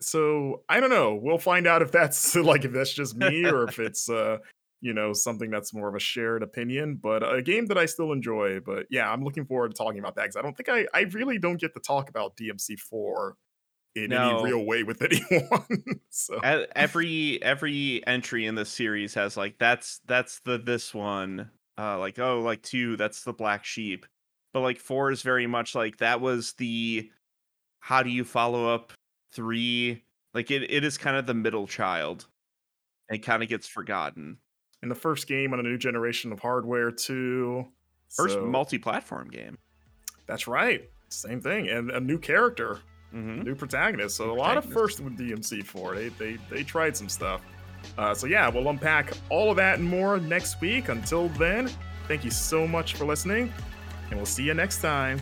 so I don't know. We'll find out if that's like if that's just me or if it's uh you know something that's more of a shared opinion. But a game that I still enjoy. But yeah, I'm looking forward to talking about that because I don't think I I really don't get to talk about DMC four in No. any real way with anyone. so every every entry in the series has like that's that's the this one uh like oh like two that's the black sheep but like four is very much like that was the how do you follow up three like it, it is kind of the middle child and kind of gets forgotten in the first game on a new generation of hardware too. first So, multi-platform game That's right. Same thing, and a new character. hmm new protagonist. So New a lot of first with DMC4. They they they tried some stuff. Uh, so yeah, we'll unpack all of that and more next week. Until then, thank you so much for listening, and we'll see you next time.